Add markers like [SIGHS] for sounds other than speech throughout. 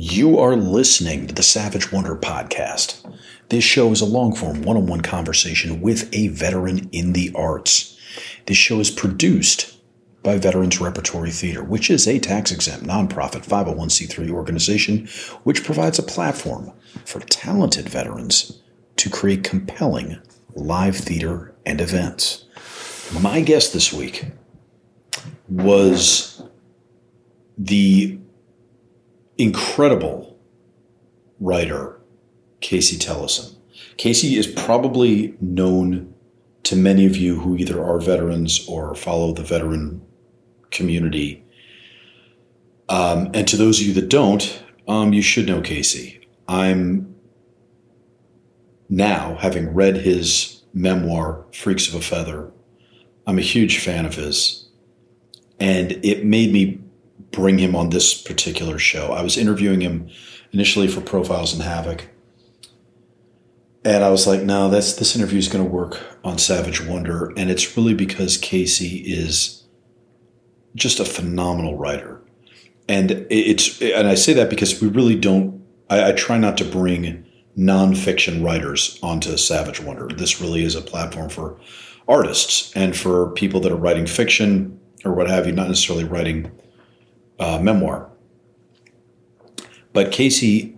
You are listening to the Savage Wonder podcast. This show is a long form one on one conversation with a veteran in the arts. This show is produced by Veterans Repertory Theater, which is a tax exempt nonprofit 501c3 organization which provides a platform for talented veterans to create compelling live theater and events. My guest this week was the incredible writer Casey Tellison. Casey is probably known to many of you who either are veterans or follow the veteran community. Um, and to those of you that don't, um, you should know Casey. I'm now, having read his memoir, Freaks of a Feather, I'm a huge fan of his. And it made me bring him on this particular show. I was interviewing him initially for Profiles in Havoc. And I was like, no, that's this interview is going to work on Savage Wonder. And it's really because Casey is just a phenomenal writer. And it's, and I say that because we really don't, I, I try not to bring nonfiction writers onto Savage Wonder. This really is a platform for artists and for people that are writing fiction or what have you, not necessarily writing uh, memoir. But Casey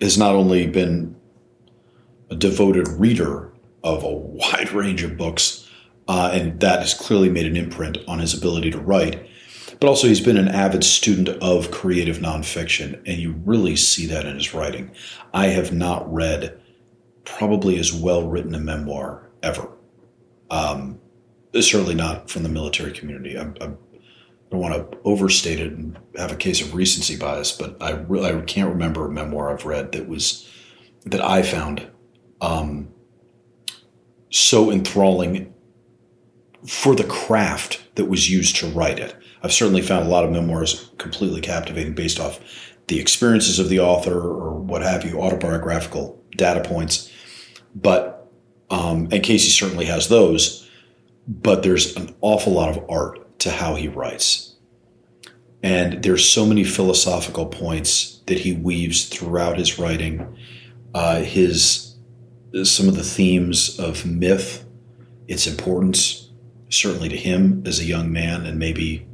has not only been a devoted reader of a wide [LAUGHS] range of books, uh, and that has clearly made an imprint on his ability to write, but also he's been an avid student of creative nonfiction, and you really see that in his writing. I have not read probably as well written a memoir ever. Um, certainly not from the military community. I'm, I'm don't want to overstate it and have a case of recency bias, but I really I can't remember a memoir I've read that was that I found um, so enthralling for the craft that was used to write it. I've certainly found a lot of memoirs completely captivating based off the experiences of the author or what have you, autobiographical data points. But um, and Casey certainly has those, but there's an awful lot of art to how he writes. And there's so many philosophical points that he weaves throughout his writing. Uh, his some of the themes of myth, its importance, certainly to him as a young man, and maybe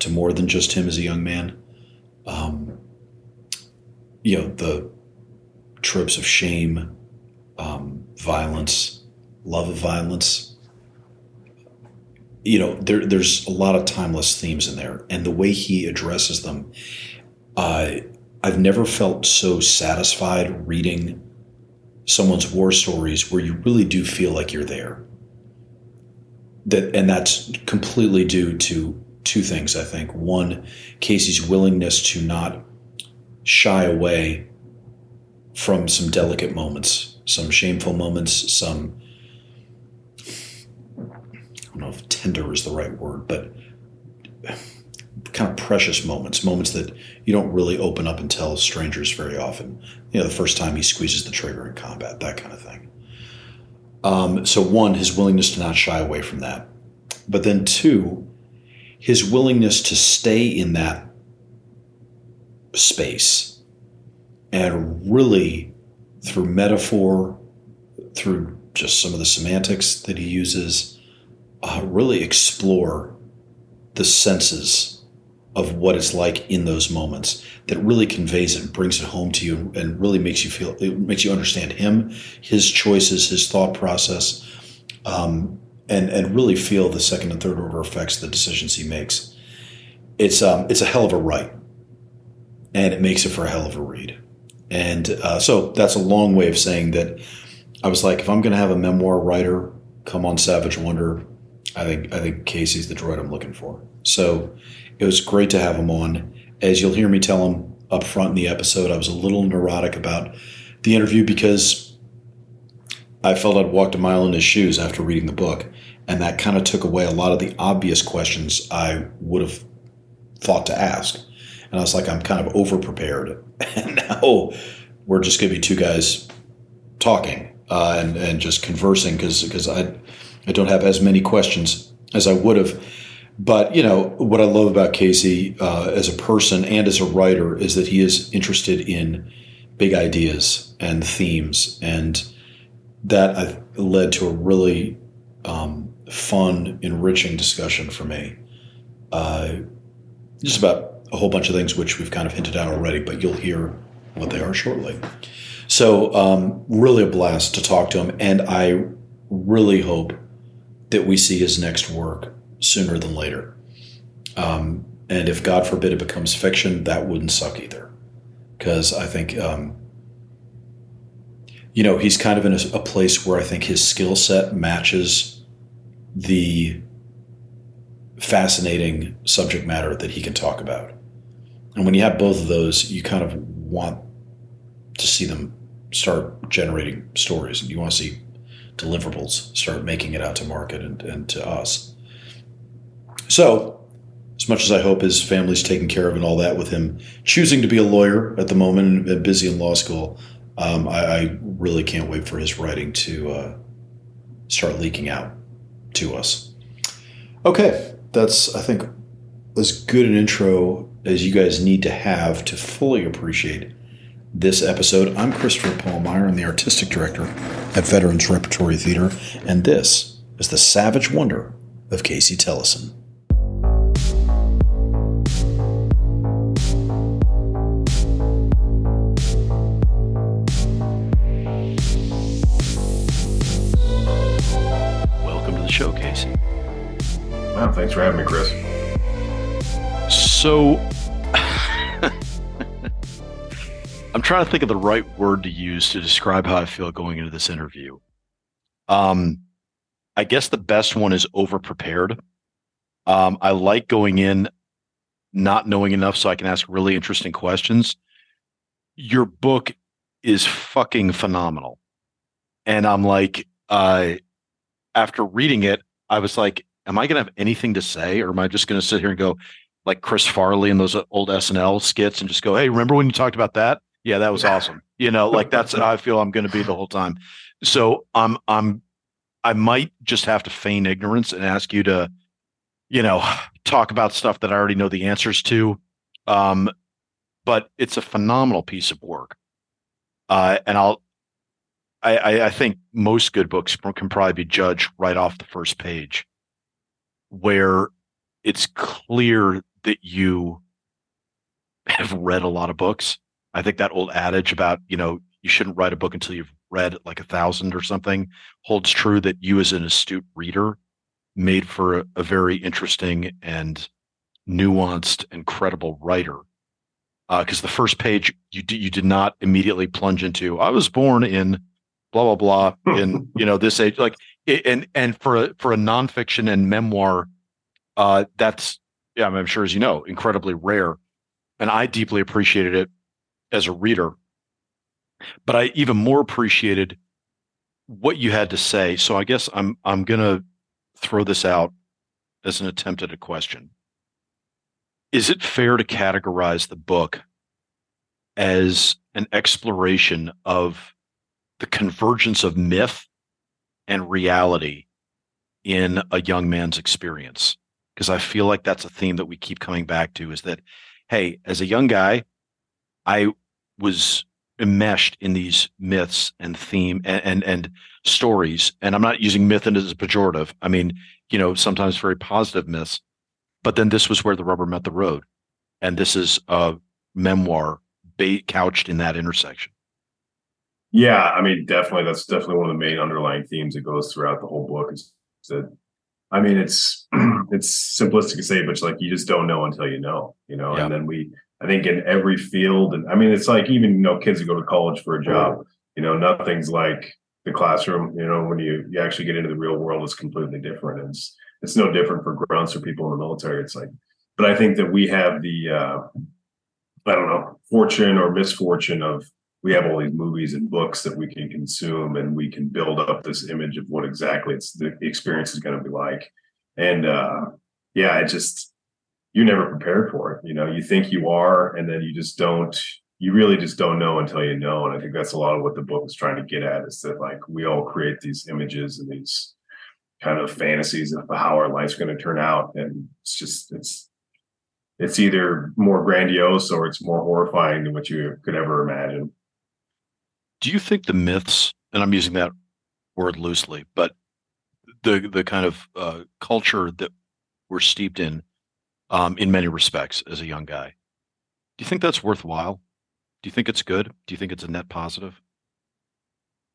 to more than just him as a young man. Um, you know the tropes of shame, um, violence, love of violence, you know, there, there's a lot of timeless themes in there, and the way he addresses them, uh, I've never felt so satisfied reading someone's war stories where you really do feel like you're there. That, and that's completely due to two things. I think one, Casey's willingness to not shy away from some delicate moments, some shameful moments, some don't know if tender is the right word, but kind of precious moments, moments that you don't really open up and tell strangers very often. You know, the first time he squeezes the trigger in combat, that kind of thing. Um, so, one, his willingness to not shy away from that. But then, two, his willingness to stay in that space and really, through metaphor, through just some of the semantics that he uses, uh, really explore the senses of what it's like in those moments that really conveys it and brings it home to you and really makes you feel it makes you understand him his choices his thought process um, and and really feel the second and third order effects the decisions he makes. It's um, it's a hell of a write and it makes it for a hell of a read. And uh, so that's a long way of saying that I was like if I'm going to have a memoir writer come on Savage Wonder I think I think Casey's the droid I'm looking for. So it was great to have him on. As you'll hear me tell him up front in the episode, I was a little neurotic about the interview because I felt I'd walked a mile in his shoes after reading the book, and that kind of took away a lot of the obvious questions I would have thought to ask. And I was like, I'm kind of over prepared, [LAUGHS] and now we're just going to be two guys talking uh, and and just conversing because because I I don't have as many questions as I would have. But you know what I love about Casey uh, as a person and as a writer is that he is interested in big ideas and themes, and that led to a really um, fun, enriching discussion for me. Uh, just about a whole bunch of things which we've kind of hinted at already, but you'll hear what they are shortly. So, um, really a blast to talk to him, and I really hope that we see his next work sooner than later. Um, and if God forbid it becomes fiction, that wouldn't suck either, because I think, um, you know, he's kind of in a, a place where I think his skill set matches the fascinating subject matter that he can talk about. And when you have both of those, you kind of want to see them start generating stories. And you want to see deliverables start making it out to market and, and to us. So, as much as I hope his family's taken care of and all that with him choosing to be a lawyer at the moment and busy in law school, um, I, I, really can't wait for his writing to uh, start leaking out to us. Okay, that's, I think, as good an intro as you guys need to have to fully appreciate this episode. I'm Christopher Paulmeyer. I'm the artistic director at Veterans Repertory Theater, and this is the savage wonder of Casey Tellison. Welcome to the show, Casey. Wow, thanks for having me, Chris. So, trying to think of the right word to use to describe how I feel going into this interview. Um, I guess the best one is over prepared. Um, I like going in not knowing enough so I can ask really interesting questions. Your book is fucking phenomenal. And I'm like, uh, after reading it, I was like, am I going to have anything to say or am I just going to sit here and go like Chris Farley in those old SNL skits and just go, hey, remember when you talked about that? Yeah, that was awesome. You know, like that's how I feel I'm going to be the whole time. So I'm I'm I might just have to feign ignorance and ask you to, you know, [SIGHS] talk about stuff that I already know the answers to. Um, but it's a phenomenal piece of work. Uh, and I'll, I, I think most good books can probably be judged right off the first page, where it's clear that you have read a lot of books I think that old adage about, you know, you shouldn't write a book until you've read like a thousand or something holds true that you as an astute reader made for a, a very interesting and nuanced and credible writer. Because uh, the first page you d- you did not immediately plunge into. I was born in blah blah blah in [LAUGHS] you know this age like and and for a, for a nonfiction and memoir, uh, that's yeah I'm sure as you know incredibly rare, and I deeply appreciated it as a reader. But I even more appreciated what you had to say. So I guess I'm I'm gonna throw this out as an attempt at a question. Is it fair to categorize the book as an exploration of the convergence of myth and reality in a young man's experience? Because I feel like that's a theme that we keep coming back to is that, hey, as a young guy, I was enmeshed in these myths and theme and, and, and stories. And I'm not using myth as a pejorative. I mean, you know, sometimes very positive myths. But then this was where the rubber met the road, and this is a memoir couched in that intersection. Yeah, I mean, definitely. That's definitely one of the main underlying themes that goes throughout the whole book. Is that, I mean, it's [CLEARS THROAT] it's simplistic to say, but like you just don't know until you know, you know. Yeah. And then we I think in every field, and I mean, it's like even you know kids who go to college for a job. You know, nothing's like the classroom. You know, when you you actually get into the real world, it's completely different. It's it's no different for grunts or people in the military. It's like, but I think that we have the uh, I don't know fortune or misfortune of we have all these movies and books that we can consume and we can build up this image of what exactly it's the experience is going to be like and uh yeah it just you're never prepared for it. You know, you think you are, and then you just don't. You really just don't know until you know. And I think that's a lot of what the book is trying to get at is that like we all create these images and these kind of fantasies of how our life's going to turn out, and it's just it's it's either more grandiose or it's more horrifying than what you could ever imagine. Do you think the myths, and I'm using that word loosely, but the the kind of uh, culture that we're steeped in, um, in many respects, as a young guy, do you think that's worthwhile? Do you think it's good? Do you think it's a net positive?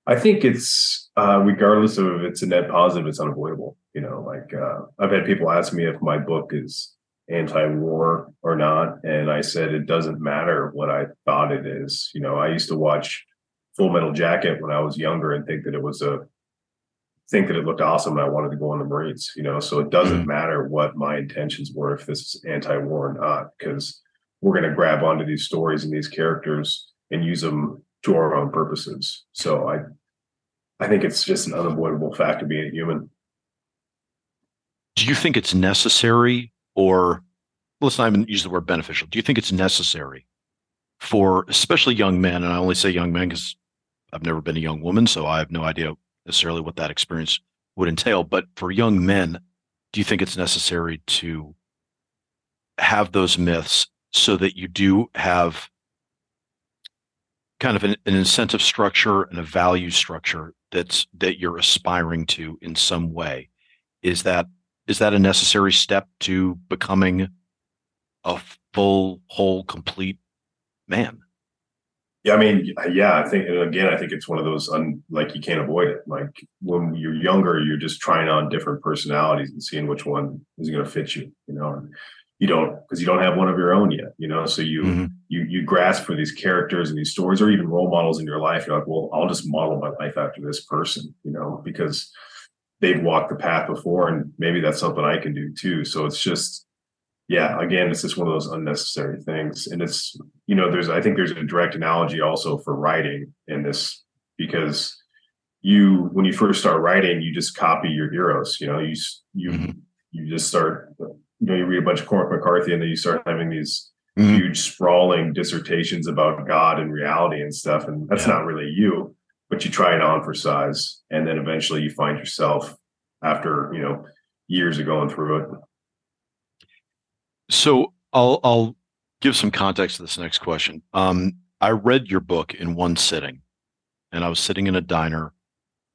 I think it's uh, regardless of if it's a net positive, it's unavoidable. You know, like uh, I've had people ask me if my book is anti-war or not, and I said it doesn't matter what I thought it is. You know, I used to watch Full Metal Jacket when I was younger and think that it was a think that it looked awesome and I wanted to go in the Marines. You know, so it doesn't mm-hmm. matter what my intentions were if this is anti-war or not, because we're going to grab onto these stories and these characters and use them to our own purposes. So I I think it's just an unavoidable fact of being a human. Do you think it's necessary or let's not even use the word beneficial. Do you think it's necessary for especially young men, and I only say young men because I've never been a young woman, so I have no idea necessarily what that experience would entail. But for young men, do you think it's necessary to have those myths so that you do have kind of an, an, incentive structure and a value structure that's that you're aspiring to in some way is that is that a necessary step to becoming a full whole complete man yeah i mean yeah i think and again i think it's one of those un, like you can't avoid it. Like when you're younger you're just trying on different personalities and seeing which one is going to fit you you know? You don't because you don't have one of your own yet you know? So you mm-hmm. you you grasp for these characters and these stories or even role models in your life. You're like well i'll just model my life after this person you know? Because they've walked the path before and maybe that's something i can do too. So it's just yeah again it's just one of those unnecessary things and it's you know there's i think there's a direct analogy also for writing in this because you when you first start writing you just copy your heroes you know you you mm-hmm. you just start you know, you read a bunch of Cormac McCarthy and then you start having these mm-hmm. huge sprawling dissertations about God and reality and stuff. And that's yeah. not really you, but you try it on for size. And then eventually you find yourself after, you know, years of going through it. So I'll I'll give some context to this next question. Um, I read your book in one sitting, and I was sitting in a diner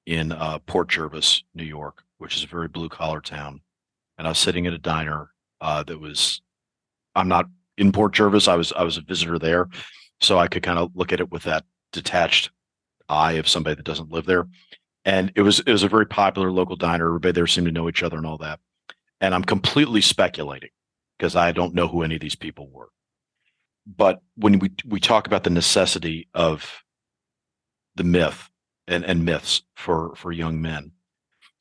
in uh, Port Jervis, New York, which is a very blue collar town. And I was sitting at a diner uh, that was I'm not in Port Jervis. I was I was a visitor there, so I could kind of look at it with that detached eye of somebody that doesn't live there. And it was it was a very popular local diner. Everybody there seemed to know each other and all that. And I'm completely speculating because I don't know who any of these people were. But when we we talk about the necessity of the myth and, and myths for for young men,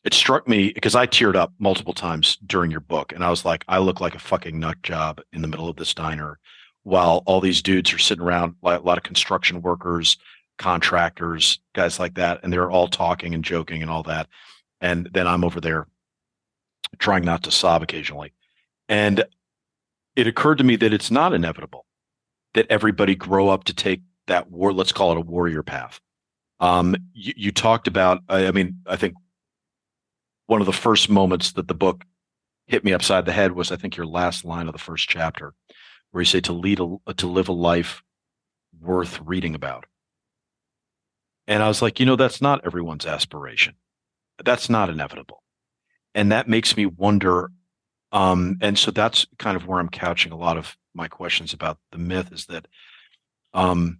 it struck me because I teared up multiple times during your book, and I was like, I look like a fucking nut job in the middle of this diner, while all these dudes are sitting around, like a lot of construction workers, contractors, guys like that, and they're all talking and joking and all that, and then I'm over there trying not to sob occasionally, and it occurred to me that it's not inevitable that everybody grow up to take that war, let's call it a warrior path. Um, you, you talked about, I, I mean, I think one of the first moments that the book hit me upside the head was I think your last line of the first chapter, where you say to lead a, to live a life worth reading about. And I was like, you know, that's not everyone's aspiration. That's not inevitable. And that makes me wonder. Um, and so that's kind of where I'm couching a lot of my questions about the myth is that um,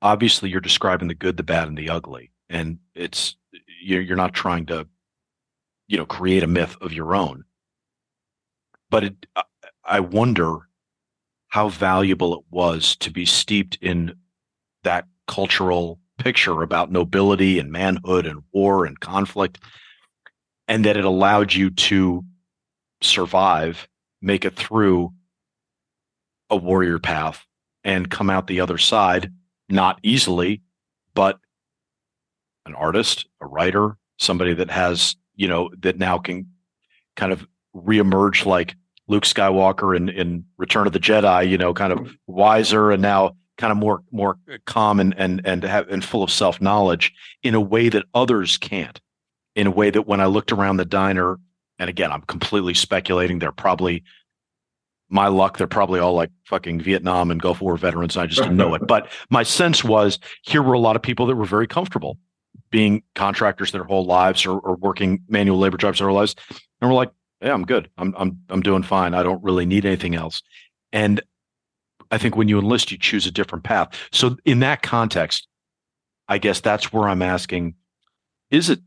obviously you're describing the good, the bad, and the ugly. And it's you're, not trying to you know create a myth of your own but it, i wonder how valuable it was to be steeped in that cultural picture about nobility and manhood and war and conflict and that it allowed you to survive make it through a warrior path and come out the other side not easily but an artist a writer somebody that has you know, that now can kind of reemerge like Luke Skywalker in, in Return of the Jedi, you know, kind of wiser and now kind of more more calm and and and have and full of self knowledge in a way that others can't. in a way that when I looked around the diner, and again, I'm completely speculating, they're probably my luck, they're probably all like fucking Vietnam and Gulf War veterans, and I just didn't know it. [LAUGHS] But my sense was here were a lot of people that were very comfortable being contractors their whole lives or, or working manual labor jobs their whole lives. And we're like, yeah, I'm good. I'm I'm I'm doing fine. I don't really need anything else. And I think when you enlist, you choose a different path. So in that context, I guess that's where I'm asking: Is it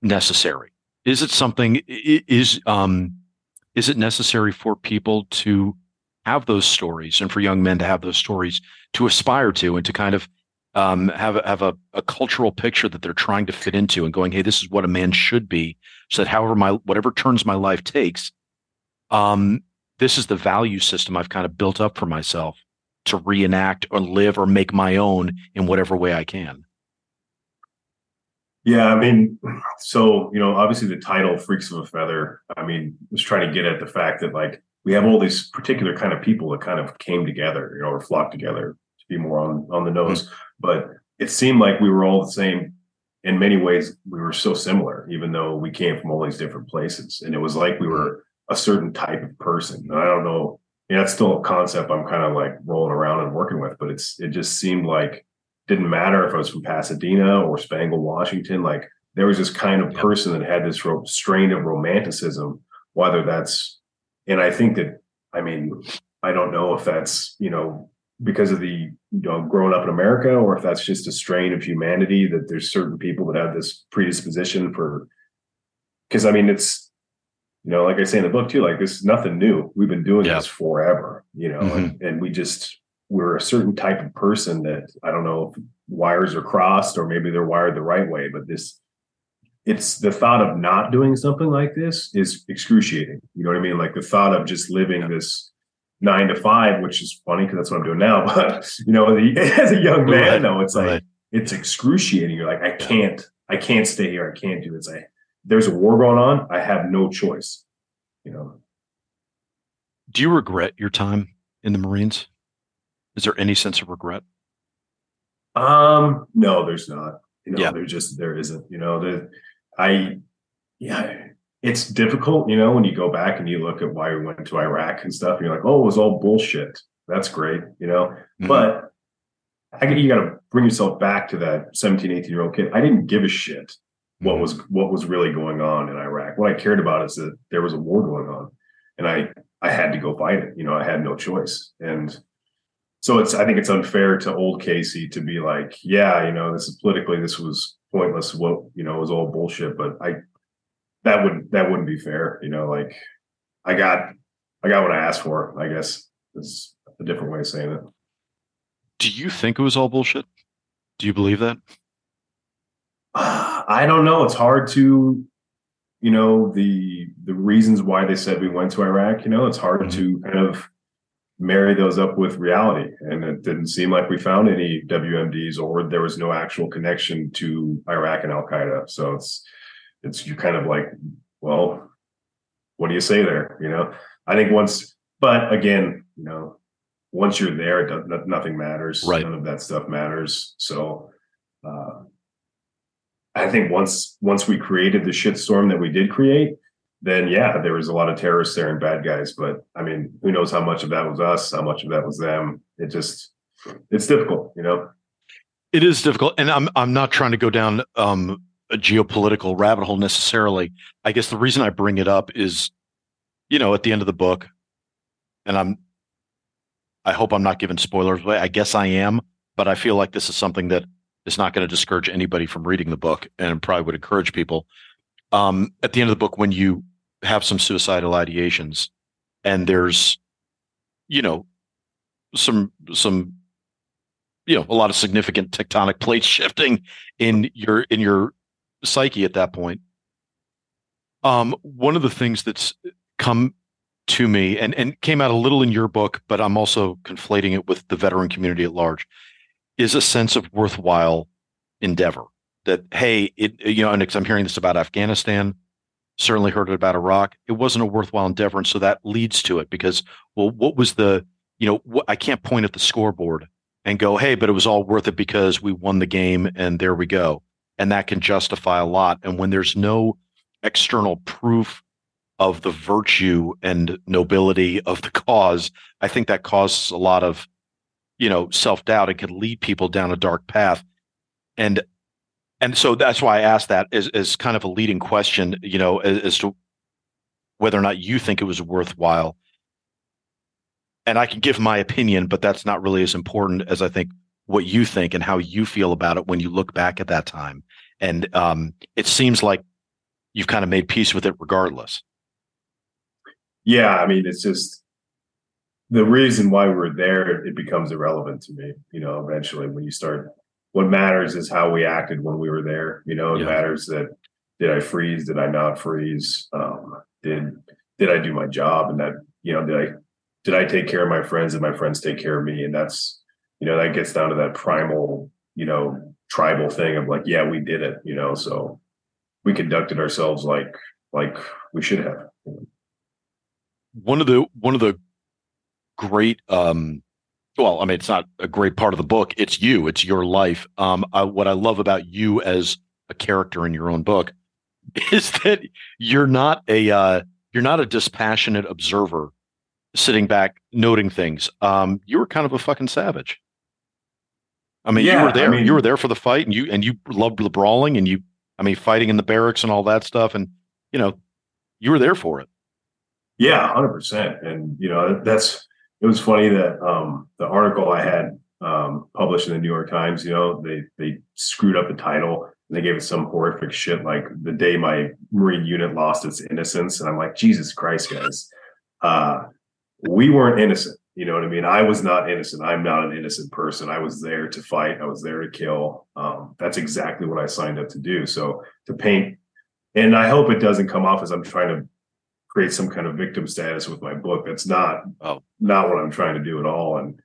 necessary? Is it something? Is um, is it necessary for people to have those stories, and for young men to have those stories to aspire to, and to kind of um, have have a, a cultural picture that they're trying to fit into, and going, "Hey, this is what a man should be," so that however my whatever turns my life takes, um, this is the value system I've kind of built up for myself to reenact or live or make my own in whatever way I can. Yeah, I mean, so you know, obviously the title "Freaks of a Feather." I mean, was trying to get at the fact that like we have all these particular kind of people that kind of came together, you know, or flocked together to be more on on the nose. Mm-hmm. But it seemed like we were all the same. In many ways, we were so similar, even though we came from all these different places, and it was like we were a certain type of person. And I don't know, yeah, that's still a concept I'm kind of like rolling around and working with, but it's it just seemed like didn't matter if I was from Pasadena or Spangle, Washington. Like there was this kind of person that had this ro- strain of romanticism, whether that's, and I think that, I mean, I don't know if that's, you know, because of the, you know, growing up in America or if that's just a strain of humanity that there's certain people that have this predisposition for, because I mean, it's, you know, like I say in the book too, like this is nothing new. We've been doing yeah. this forever, you know, mm-hmm. and, and, we just we're a certain type of person that I don't know if wires are crossed or maybe they're wired the right way, but this it's the thought of not doing something like this is excruciating. You know what I mean? Like the thought of just living yeah. this nine to five, which is funny because that's what I'm doing now. [LAUGHS] But you know, as a young man, right. though, it's like right. it's excruciating. You're like, I can't, I can't stay here. I can't do this. I there's a war going on, I have no choice. You know. Do you regret your time in the Marines? Is there any sense of regret? Um, no, there's not. You know, yeah. there just there isn't. You know, the I yeah, it's difficult, you know, when you go back and you look at why we went to Iraq and stuff, and you're like, oh, it was all bullshit. That's great, you know. Mm-hmm. But I you got to bring yourself back to that 17, 18 year old kid. I didn't give a shit what mm-hmm. was what was really going on in Iraq. What I cared about is that there was a war going on, and I I had to go fight it. You know, I had no choice. And so it's I think it's unfair to old Casey to be like, yeah, you know, this is politically this was pointless. What you know, it was all bullshit. But I that would that wouldn't be fair. You know, like I got I got what I asked for. I guess is a different way of saying it. Do you think it was all bullshit? Do you believe that? [SIGHS] I don't know. It's hard to, you know, the the reasons why they said we went to Iraq. You know, it's hard mm-hmm. to kind of marry those up with reality. And it didn't seem like we found any WMDs or there was no actual connection to Iraq and Al Qaeda. So it's it's you kind of like, well, what do you say there? You know, I think once, but again, you know, once you're there, nothing matters. Right. None of that stuff matters. So. Uh, I think once once we created the shitstorm that we did create, then yeah, there was a lot of terrorists there and bad guys. But I mean, who knows how much of that was us, how much of that was them? It just it's difficult, you know. It is difficult, and I'm I'm not trying to go down um, a geopolitical rabbit hole necessarily. I guess the reason I bring it up is, you know, at the end of the book, and I'm I hope I'm not giving spoilers away. I guess I am, but I feel like this is something that is not going to discourage anybody from reading the book and probably would encourage people. Um, at the end of the book, when you have some suicidal ideations and there's, you know, some, some, you know, a lot of significant tectonic plate [LAUGHS] shifting in your, in your psyche at that point. Um, one of the things that's come to me and, and came out a little in your book, but I'm also conflating it with the veteran community at large is a sense of worthwhile endeavor that hey it you know and i'm hearing this about afghanistan certainly heard it about iraq it wasn't a worthwhile endeavor and so that leads to it because well what was the you know what, i can't point at the scoreboard and go hey but it was all worth it because we won the game and there we go and that can justify a lot. And when there's no external proof of the virtue and nobility of the cause, I think that causes a lot of, you know, self doubt and can lead people down a dark path. And and so that's why I asked that as, as kind of a leading question, you know, as, as to whether or not you think it was worthwhile. And I can give my opinion, but that's not really as important as I think what you think and how you feel about it when you look back at that time. And um, it seems like you've kind of made peace with it regardless. Yeah, I mean, it's just the reason why we're there. It becomes irrelevant to me. You know, eventually, when you start, what matters is how we acted when we were there. You know, it yeah. matters that did I freeze? Did I not freeze? Um, did did I do my job? And that you know, did I did I take care of my friends? and my friends take care of me? And that's you know, that gets down to that primal, you know, tribal thing of like, yeah, we did it. You know, so we conducted ourselves like like we should have one of the one of the great um well i mean it's not a great part of the book. It's you. It's your life. Um I, what i love about you as a character in your own book [LAUGHS] is that you're not a uh you're not a dispassionate observer sitting back noting things. Um you were kind of a fucking savage. I mean yeah, you were there. I mean, you were there for the fight and you and you loved the brawling and you i mean fighting in the barracks and all that stuff. And you know you were there for it. Yeah, hundred percent. And you know, that's it was funny that um, the article I had um, published in the New York Times, you know, they they screwed up the title and they gave it some horrific shit like the day my Marine unit lost its innocence. And I'm like, Jesus Christ, guys. Uh, we weren't innocent. You know what I mean? I was not innocent. I'm not an innocent person. I was there to fight. I was there to kill. Um, that's exactly what I signed up to do. So to paint, and I hope it doesn't come off as I'm trying to create some kind of victim status with my book. That's not oh. not what I'm trying to do at all. And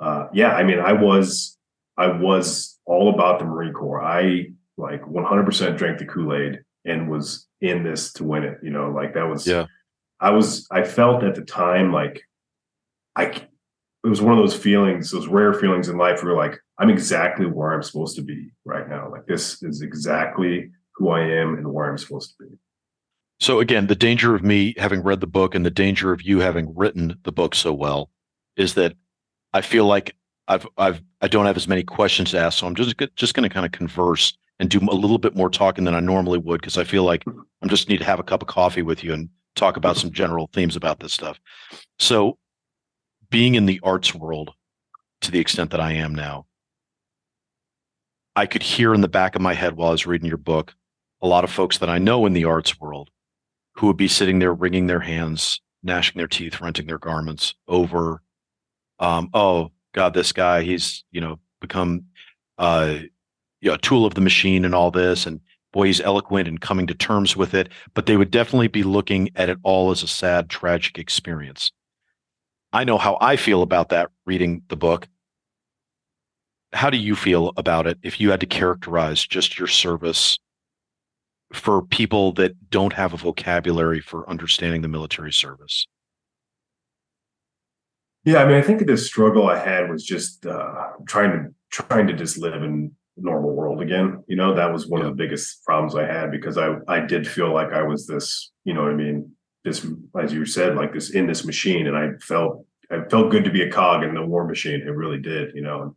uh, yeah, I mean, I was I was all about the Marine Corps. I like 100% drank the Kool Aid and was in this to win it. You know, like that was yeah. I was I felt at the time like I it was one of those feelings, those rare feelings in life where like I'm exactly where I'm supposed to be right now. Like this is exactly who I am and where I'm supposed to be. So again, the danger of me having read the book and the danger of you having written the book so well is that I feel like I've I've I don't have as many questions to ask, so I'm just just going to kind of converse and do a little bit more talking than I normally would because I feel like I'm just need to have a cup of coffee with you and talk about some general themes about this stuff. So, being in the arts world to the extent that I am now, I could hear in the back of my head while I was reading your book a lot of folks that I know in the arts world who would be sitting there wringing their hands, gnashing their teeth, renting their garments over, um, oh God, this guy, he's you know become uh, you know, a tool of the machine and all this, and boy, he's eloquent and coming to terms with it. But they would definitely be looking at it all as a sad, tragic experience. I know how I feel about that reading the book. How do you feel about it if you had to characterize just your service for people that don't have a vocabulary for understanding the military service? Yeah, I mean, I think the struggle I had was just uh, trying to trying to just live in normal world again. You know, that was one yeah. of the biggest problems I had because I I did feel like I was this, you know what I mean, this as you said, like this in this machine, and I felt I felt good to be a cog in the war machine. It really did, you know. And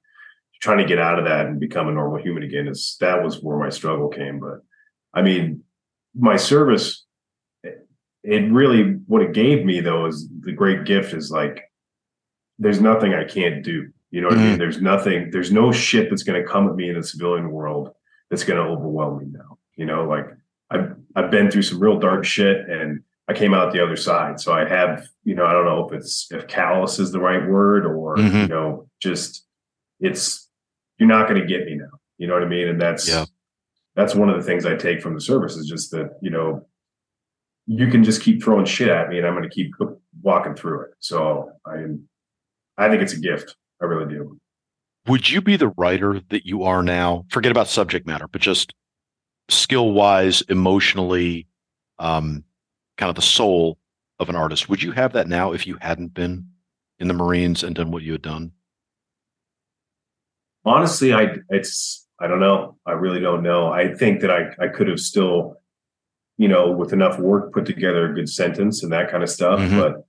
trying to get out of that and become a normal human again is that was where my struggle came. But I mean, my service, it really what it gave me though is the great gift is like there's nothing I can't do. You know what mm-hmm. I mean? Mm. There's nothing, there's no shit that's gonna come at me in the civilian world that's gonna overwhelm me now. You know, like I've I've been through some real dark shit and I came out the other side. So I have, you know, I don't know if it's if callous is the right word or mm-hmm. you know, just it's you're not gonna get me now. You know what I mean? And that's yeah that's one of the things I take from the service is just that, you know, you can just keep throwing shit at me and I'm going to keep walking through it. So I, I think it's a gift. I really do. Would you be the writer that you are now? Forget about subject matter, but just skill wise, emotionally, um, kind of the soul of an artist. Would you have that now if you hadn't been in the Marines and done what you had done? Honestly, I it's I don't know. I really don't know. I think that I I could have still, you know, with enough work put together a good sentence and that kind of stuff. Mhm. But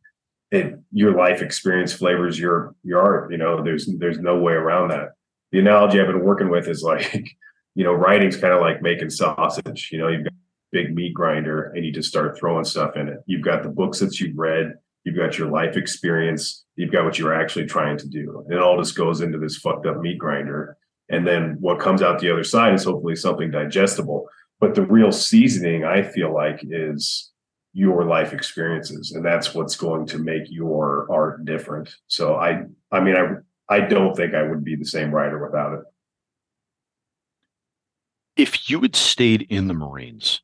it your life experience flavors your your art. You know, there's there's no way around that. The analogy I've been working with is like, [LAUGHS] you know, writing's kind of like making sausage. You know, you've got a big meat grinder and you just start throwing stuff in it. You've got the books that you've read, you've got your life experience, you've got what you're actually trying to do. And it all just goes into this fucked up meat grinder. And then what comes out the other side is hopefully something digestible. But the real seasoning, I feel like, is your life experiences, and that's what's going to make your art different. So I, I mean, I, I don't think I would be the same writer without it. If you had stayed in the Marines,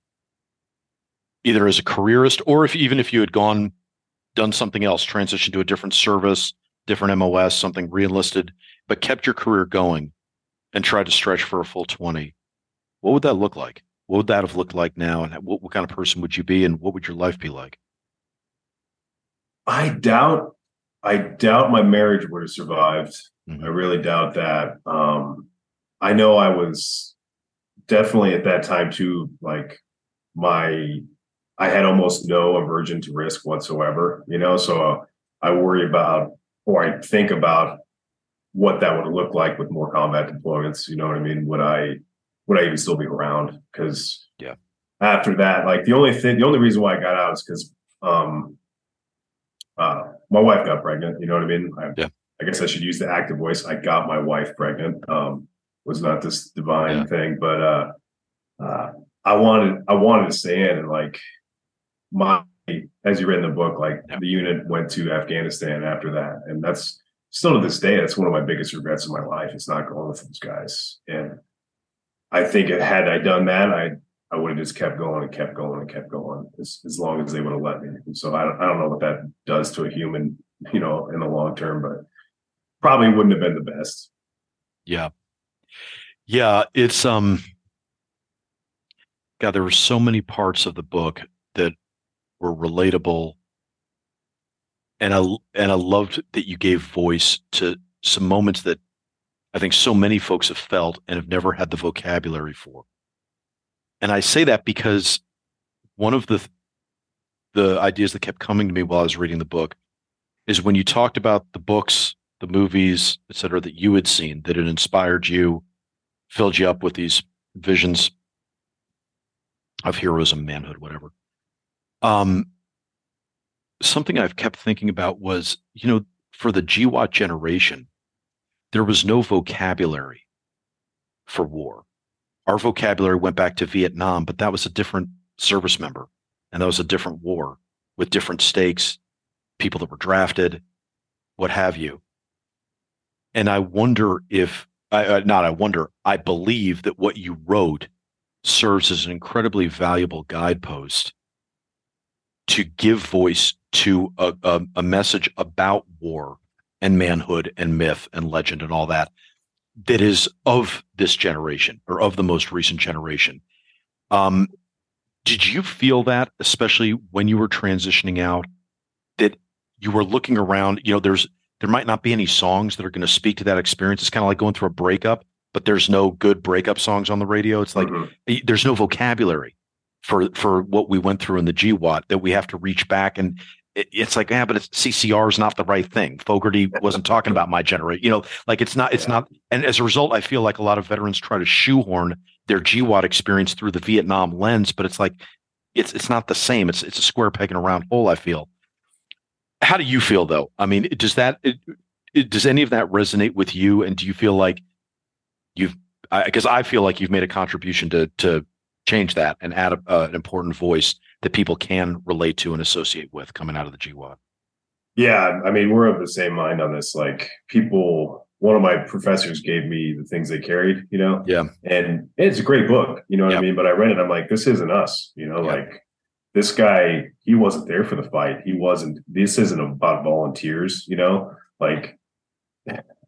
either as a careerist or if even if you had gone done something else, transitioned to a different service, different MOS, something reenlisted, but kept your career going and tried to stretch for a full 20, what would that look like? What would that have looked like now? And what, what kind of person would you be? And what would your life be like? I doubt, I doubt my marriage would have survived. Mhm. I really doubt that. Um, I know I was definitely at that time too, like my, I had almost no aversion to risk whatsoever, you know, so I worry about, or I think about what that would look like with more combat deployments. You know what I mean? Would I, would I even still be around? Cause Yeah. after that, like the only thing, the only reason why I got out is because, um, uh, my wife got pregnant. You know what I mean? I, Yeah. I guess I should use the active voice. I got my wife pregnant. Um, was not this divine Yeah. thing, but uh, uh, I wanted I wanted to stay in and like my as you read in the book, like Yeah. the unit went to Afghanistan after that, and that's still to this day that's one of my biggest regrets in my life. It's not going with those guys, and I think had I done that, I I would have just kept going and kept going and kept going as, as long as they would have let me. And so I don't, I don't know what that does to a human, you know, in the long term, but probably wouldn't have been the best. Yeah. Yeah, it's um God, there were so many parts of the book that were relatable. And I and I loved that you gave voice to some moments that I think so many folks have felt and have never had the vocabulary for. And I say that because one of the the ideas that kept coming to me while I was reading the book is when you talked about the books, the movies, et cetera, that you had seen that had inspired you, filled you up with these visions of heroism, manhood, whatever. Um, something I've kept thinking about was, you know, for the GWOT generation, there was no vocabulary for war. Our vocabulary went back to Vietnam, but that was a different service member, and that was a different war with different stakes, people that were drafted, what have you. And I wonder if, I, uh, not I wonder, I believe that what you wrote serves as an incredibly valuable guidepost to give voice to a, a, a message about war and manhood and myth and legend and all that that is of this generation or of the most recent generation. Um, did you feel that, especially when you were transitioning out, that you were looking around? You know, there's there might not be any songs that are going to speak to that experience. It's kind of like going through a breakup, but there's no good breakup songs on the radio. It's like Mhm. there's no vocabulary for for what we went through in the GWOT that we have to reach back and it, it's like yeah but it's CCR is not the right thing. Fogerty wasn't talking about my generation you know like it's not it's Yeah. not and as a result I feel like a lot of veterans try to shoehorn their GWOT experience through the Vietnam lens but it's like it's it's not the same. It's it's a square peg in a round hole I feel. How do you feel though? I mean does that it, it, does any of that resonate with you? And do you feel like you've because I, feel like you've made a contribution to to change that and add a, uh, an important voice that people can relate to and associate with coming out of the GWOT. Yeah, I mean, we're of the same mind on this. Like, people, one of my professors gave me the things they carried, you know, Yeah. and it's a great book, you know what Yep. I mean. But I read it, I'm like, this isn't us, you know, Yep. like this guy, he wasn't there for the fight. He wasn't. This isn't about volunteers, you know, like.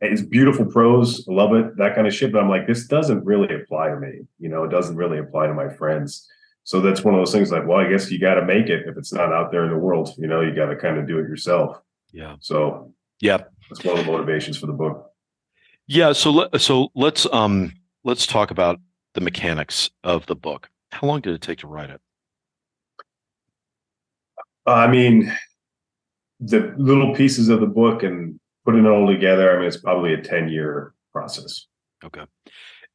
It's beautiful prose, I love it, that kind of shit. But I'm like, this doesn't really apply to me. You know, it doesn't really apply to my friends. So that's one of those things like, well, I guess you got to make it if it's not out there in the world. You know, you got to kind of do it yourself. Yeah. So Yeah. that's one of the motivations for the book. Yeah. So let so let's um let's talk about the mechanics of the book. How long did it take to write it? I mean, the little pieces of the book and putting it all together. I mean, it's probably a ten year process. Okay.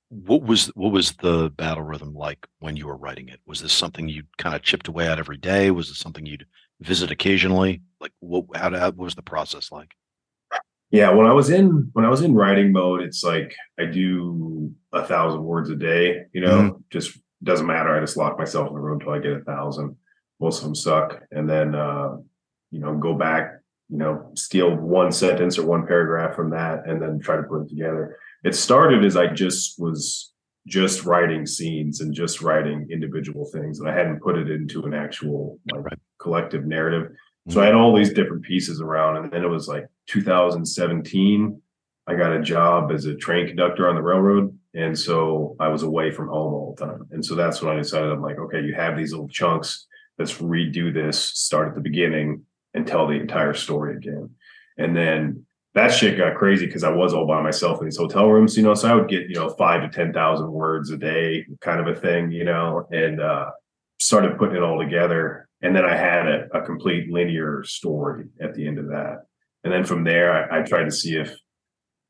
What was what was the battle rhythm like when you were writing it? Was this something you kind of chipped away at every day? Was it something you'd visit occasionally? Like what how, how what was the process like? Yeah, when I was in when I was in writing mode, it's like I do a thousand words a day. You know, mm-hmm. just doesn't matter. I just lock myself in the room until I get a thousand. Most of them suck, and then uh, you know go back, you know, steal one sentence or one paragraph from that, and then try to put it together. It started as I just was just writing scenes and just writing individual things, and I hadn't put it into an actual like right. collective narrative. So mm-hmm. I had all these different pieces around, and then it was like 2017. I got a job as a train conductor on the railroad, and so I was away from home all the time. And so that's when I decided I'm like, okay, you have these little chunks. Let's redo this. Start at the beginning and tell the entire story again. And then that shit got crazy because I was all by myself in these hotel rooms, you know. So I would get, you know, five to ten thousand words a day, kind of a thing, you know, and uh, started putting it all together and then I had a, a, complete linear story at the end of that. And then from there, I, I tried to see if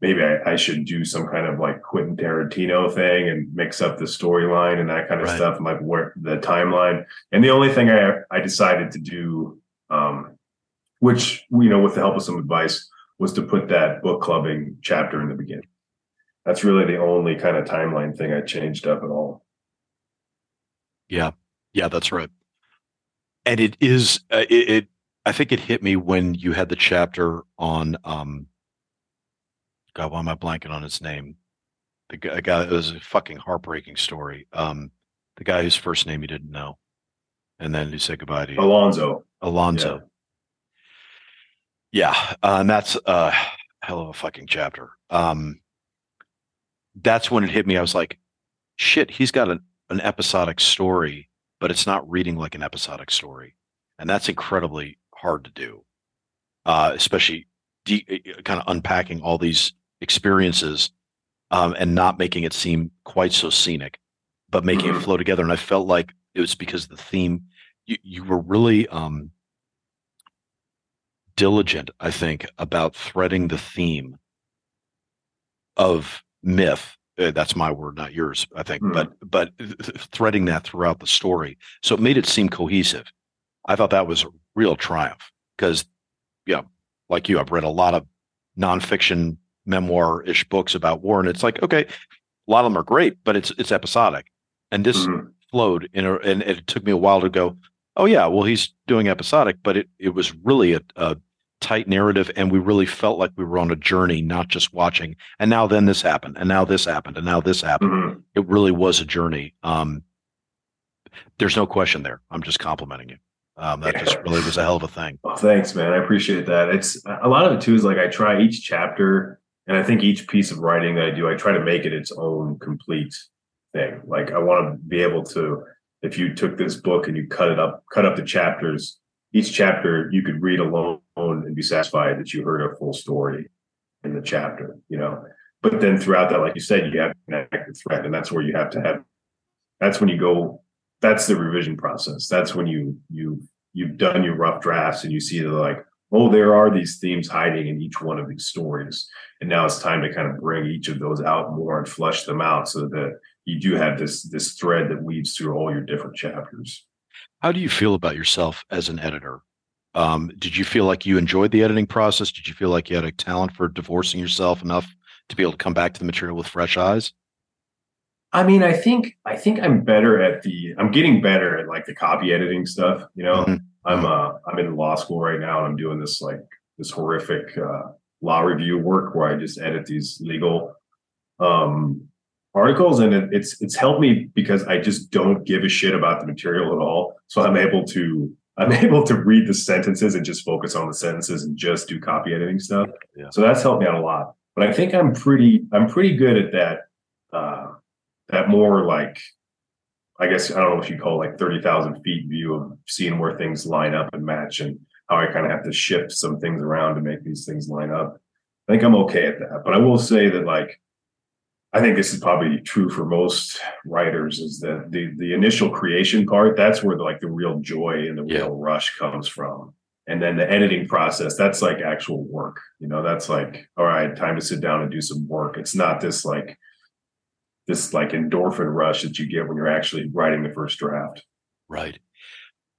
maybe I, I, should do some kind of like Quentin Tarantino thing and mix up the storyline and that kind of right. stuff, and like where the timeline. And the only thing I I decided to do, um, which you know, with the help of some advice, was to put that book clubbing chapter in the beginning. That's really the only kind of timeline thing I changed up at all. Yeah, yeah, that's right. And it is uh, it, it, i think it hit me when you had the chapter on um god why am i blanking on his name? The guy, guy it was a fucking heartbreaking story. Um the guy whose first name you didn't know. And then he said goodbye to you. Alonzo. Alonzo yeah, uh, and that's a hell of a fucking chapter um that's when it hit me i was like shit he's got an, an episodic story but it's not reading like an episodic story, and that's incredibly hard to do, uh, especially de- eh, eh, kind of unpacking all these experiences um, and not making it seem quite so scenic, but making mm-hmm. it flow together. And I felt like it was because the theme you, you were really um, diligent, I think, about threading the theme of myth uh, that's my word, not yours, I think. Mm. But but threading that throughout the story, so it made it seem cohesive. I thought that was a real triumph because, yeah, like you, I've read a lot of nonfiction memoir-ish books about war, and it's like, okay, a lot of them are great, but it's it's episodic, and this mm. flowed in, a, and it took me a while to go. Oh yeah, well he's doing episodic, but it it was really a, a tight narrative and we really felt like we were on a journey not just watching and now then this happened and now this happened and now this happened. Mm-hmm. it really was a journey um there's no question there. I'm just complimenting you. Um that yeah. just really was a hell of a thing. Well, thanks man. I appreciate that. It's a lot of it too is like i try each chapter and i think each piece of writing that i do i try to make it its own complete thing. Like i want to be able to if you took this book and you cut it up cut up the chapters each chapter you could read alone and be satisfied that you heard a full story in the chapter, you know. But then throughout that, like you said, you have to connect the thread, and that's where you have to have. That's when you go. That's the revision process. That's when you you you've done your rough drafts and you see that like, oh, there are these themes hiding in each one of these stories, and now it's time to kind of bring each of those out more and flush them out so that you do have this this thread that weaves through all your different chapters. How do you feel about yourself as an editor? Um, did you feel like you enjoyed the editing process? Did you feel like you had a talent for divorcing yourself enough to be able to come back to the material with fresh eyes? I mean, I think I think I'm better at the I'm getting better at like the copy editing stuff. You know, mm-hmm. I'm uh I'm in law school right now and I'm doing this like this horrific uh, law review work where I just edit these legal um articles and it, it's it's helped me because I just don't give a shit about the material at all. So I'm able to I'm [LAUGHS] able to read the sentences and just focus on the sentences and just do copy editing stuff. Yeah. So that's helped me out a lot. But I think I'm pretty I'm pretty good at that uh that more like I guess I don't know if you call it like 30,000 feet view of seeing where things line up and match and how I kind of have to shift some things around to make these things line up. I think I'm okay at that. But I will say that like I think this is probably true for most writers is that the the initial creation part that's where the, like the real joy and the Yeah. real rush comes from. And then the editing process, that's like actual work. You know, that's like, all right, time to sit down and do some work. It's not this like this like endorphin rush that you get when you're actually writing the first draft. Right.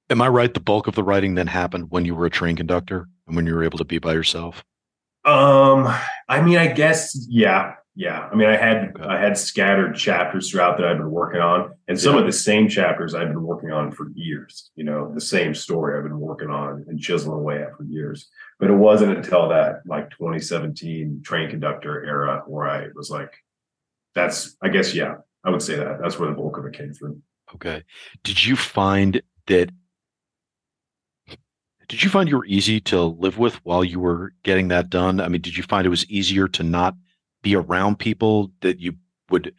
Am I right? The bulk of the writing then happened when you were a train conductor and when you were able to be by yourself. Um, I mean, I guess, yeah, yeah. I mean, I had Okay. I had scattered chapters throughout that I've been working on, and some Yeah. of the same chapters I've been working on for years. You know, the same story I've been working on and chiseling away at for years. But it wasn't until that like 2017 train conductor era where I was like, that's, I guess, yeah, I would say that that's where the bulk of it came from." Okay. Did you find that? Did you find you were easy to live with while you were getting that done? I mean, did you find it was easier to not be around people that you would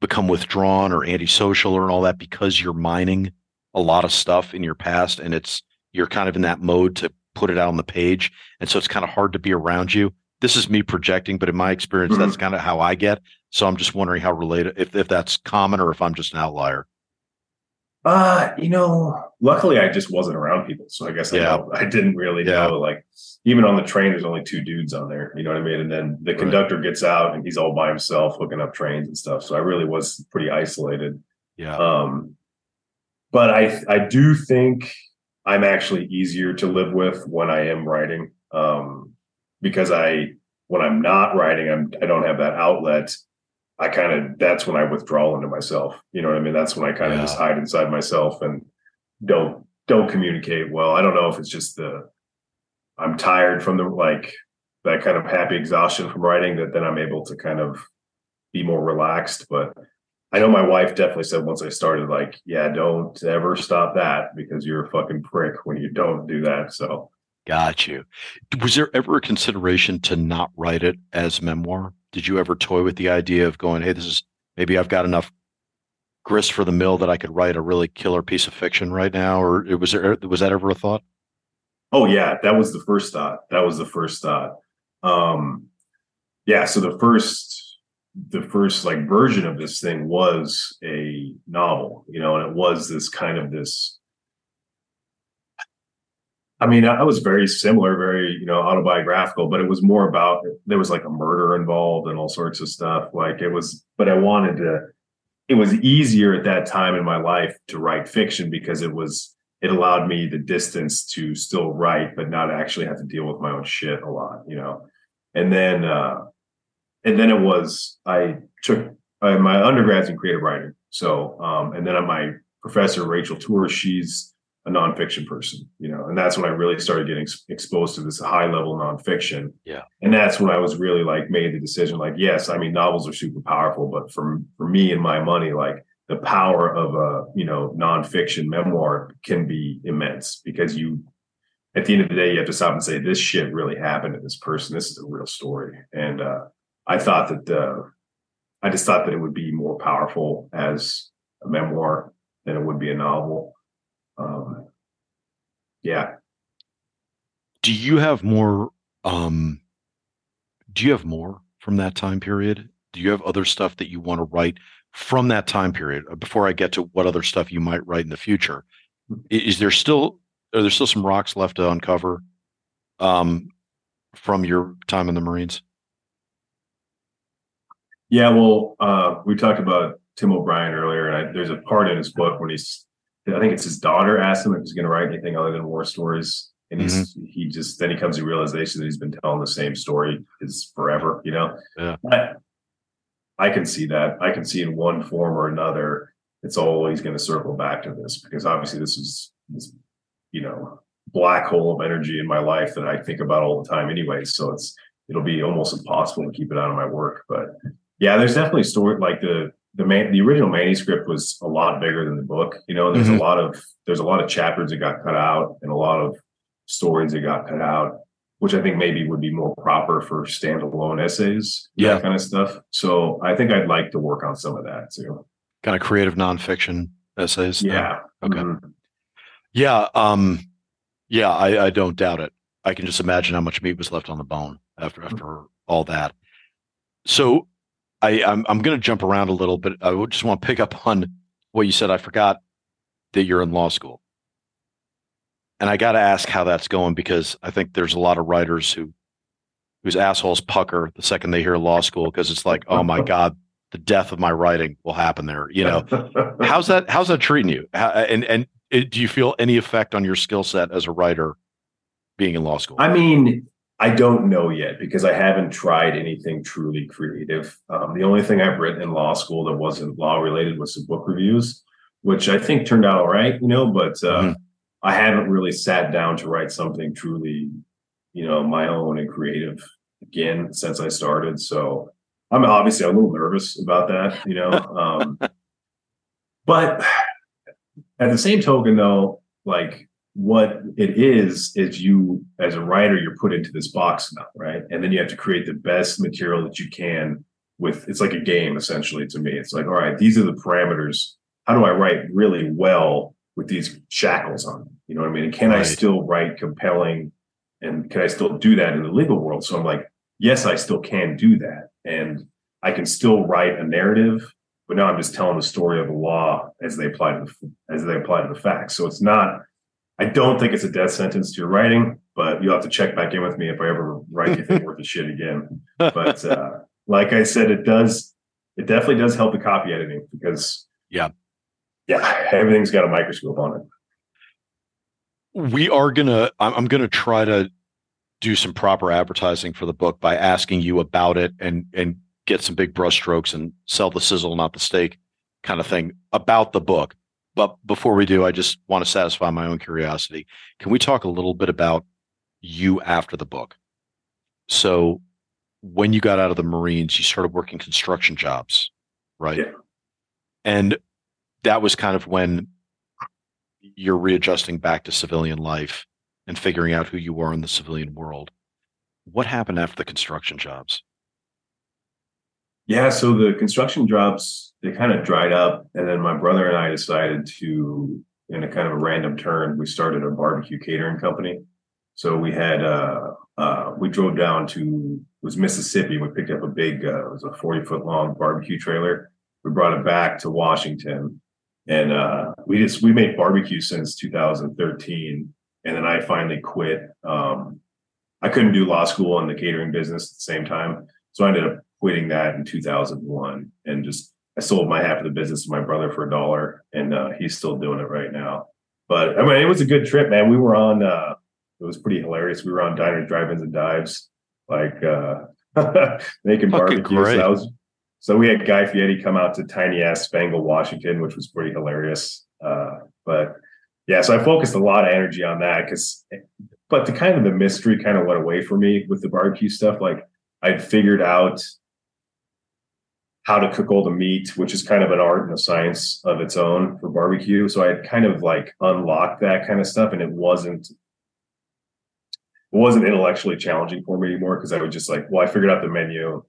become withdrawn or antisocial or all that because you're mining a lot of stuff in your past and it's you're kind of in that mode to put it out on the page and so it's kind of hard to be around you. This is me projecting, but in my experience, mm-hmm. that's kind of how I get. So I'm just wondering how related if if that's common or if I'm just an outlier. Uh, you know, luckily I just wasn't around people. So I guess I, Yeah. don't- I didn't really Yeah. know. Like, even on the train, there's only two dudes on there. You know what I mean? And then the Right. conductor gets out and he's all by himself hooking up trains and stuff. So I really was pretty isolated. Yeah. Um, but I I do think I'm actually easier to live with when I am writing. Um, because I when I'm not writing, I'm I don't have that outlet. I kind of that's when I withdraw into myself. You know what I mean? That's when I kind of Yeah. just hide inside myself and don't don't communicate well. I don't know if it's just the I'm tired from the like that kind of happy exhaustion from writing that then I'm able to kind of be more relaxed. But I know my wife definitely said once I started, like, yeah, don't ever stop that because you're a fucking prick when you don't do that. So Got you. Was there ever a consideration to not write it as memoir? Did you ever toy with the idea of going, hey, this is maybe I've got enough grist for the mill that I could write a really killer piece of fiction right now? Or was there was that ever a thought? Oh yeah, that was the first thought. That was the first thought. Um yeah, so the first the first like version of this thing was a novel, you know, and it was this kind of this I mean, I was very similar, very, you know, autobiographical, but it was more about there was like a murder involved and all sorts of stuff. Like it was, but I wanted to it was easier at that time in my life to write fiction because it was it allowed me the distance to still write but not actually have to deal with my own shit a lot you know and then uh and then it was i took uh, my undergrad's in creative writing so um and then my professor rachel toor she's a nonfiction person you know and that's when i really started getting ex- exposed to this high level nonfiction. Yeah. and that's when i was really like made the decision like yes i mean novels are super powerful but for for me and my money like the power of a you know nonfiction memoir can be immense because you at the end of the day you have to stop and say this shit really happened to this person. This is a real story. And uh i thought that uh i just thought that it would be more powerful as a memoir than it would be a novel um yeah Do you have more um do you have more from that time period? Do you have other stuff that you want to write from that time period uh, before I get to what other stuff you might write in the future? Is there still are there still some rocks left to uncover um from your time in the Marines? Yeah, well, uh, we talked about Tim O'Brien earlier, and I, there's a part in his book when he's, I think it's his daughter asked him if he's going to write anything other than war stories, and he's mm-hmm. he just then he comes to realization that he's been telling the same story is forever, you know. Yeah. I, I can see that. I can see in one form or another, it's always going to circle back to this because obviously this is this, you know, black hole of energy in my life that I think about all the time anyway. So it's it'll be almost impossible to keep it out of my work, but yeah, there's definitely story like the the man the original manuscript was a lot bigger than the book. You know, there's Mhm. a lot of there's a lot of chapters that got cut out and a lot of stories that got cut out, which I think maybe would be more proper for standalone essays, Yeah. that kind of stuff. So I think I'd like to work on some of that too. Kind of creative nonfiction essays? Yeah. Okay. Mhm. Yeah. Um, yeah, I, I don't doubt it. I can just imagine how much meat was left on the bone after after all that. So I I'm, I'm going to jump around a little, but I just want to pick up on what you said. I forgot that you're in law school, and I got to ask how that's going because I think there's a lot of writers who whose assholes pucker the second they hear law school because it's like, oh my [LAUGHS] god, the death of my writing will happen there. You know, how's that? How's that treating you? How, and and it, do you feel any effect on your skill set as a writer being in law school? I mean, I don't know yet because I haven't tried anything truly creative. Um, the only thing I've written in law school that wasn't law related was some book reviews, which I think turned out all right, you know, but uh, mm-hmm. I haven't really sat down to write something truly, you know, my own and creative again since I started. So I'm obviously a little nervous about that, you know. [LAUGHS] Um, but at the same token, though, like what it is is you as a writer you're put into this box now right? And then you have to create the best material that you can with it's like a game essentially to me. It's like all right these are the parameters. How do i write really well with these shackles on you know what i mean? And can right. i still write compelling? And can i still do that in the legal world? So i'm like yes i still can do that. And i can still write a narrative but now i'm just telling the story of the law as they apply to the as they apply to the facts. So it's not I don't think it's a death sentence to your writing, but you'll have to check back in with me if I ever write anything worth a shit again. But [LAUGHS] uh, like I said, it does, it definitely does help the copy editing because yeah, yeah, everything's got a microscope on it. We are gonna, I'm gonna try to do some proper advertising for the book by asking you about it and and get some big brushstrokes and sell the sizzle, not the steak, kind of thing about the book. But before we do, I just want to satisfy my own curiosity. Can we talk a little bit about you after the book? So, when you got out of the Marines, you started working construction jobs, right? Yeah. And that was kind of when you're readjusting back to civilian life and figuring out who you are in the civilian world. What happened after the construction jobs? Yeah, so the construction jobs they kind of dried up, and then my brother and I decided to, in a kind of a random turn, we started a barbecue catering company. So we had uh, uh, we drove down to was Mississippi. We picked up a big uh, it was a forty foot long barbecue trailer. We brought it back to Washington, and uh, we just we made barbecue since 2013. And then I finally quit. Um, I couldn't do law school and the catering business at the same time, so I ended up quitting that in 2001 and just I sold my half of the business to my brother for a dollar, and uh, he's still doing it right now. But I mean, it was a good trip, man. We were on. Uh, it was pretty hilarious. We were on diners, drive-ins, and dives, like uh, [LAUGHS] making barbecue. So, was, so we had Guy Fieri come out to tiny ass Spangle, Washington, which was pretty hilarious. Uh, but yeah, so I focused a lot of energy on that because, but the kind of the mystery kind of went away for me with the barbecue stuff. Like I'd figured out how to cook all the meat, which is kind of an art and a science of its own for barbecue. So I had kind of like unlocked that kind of stuff, and it wasn't it wasn't intellectually challenging for me anymore because I was just like, well, I figured out the menu.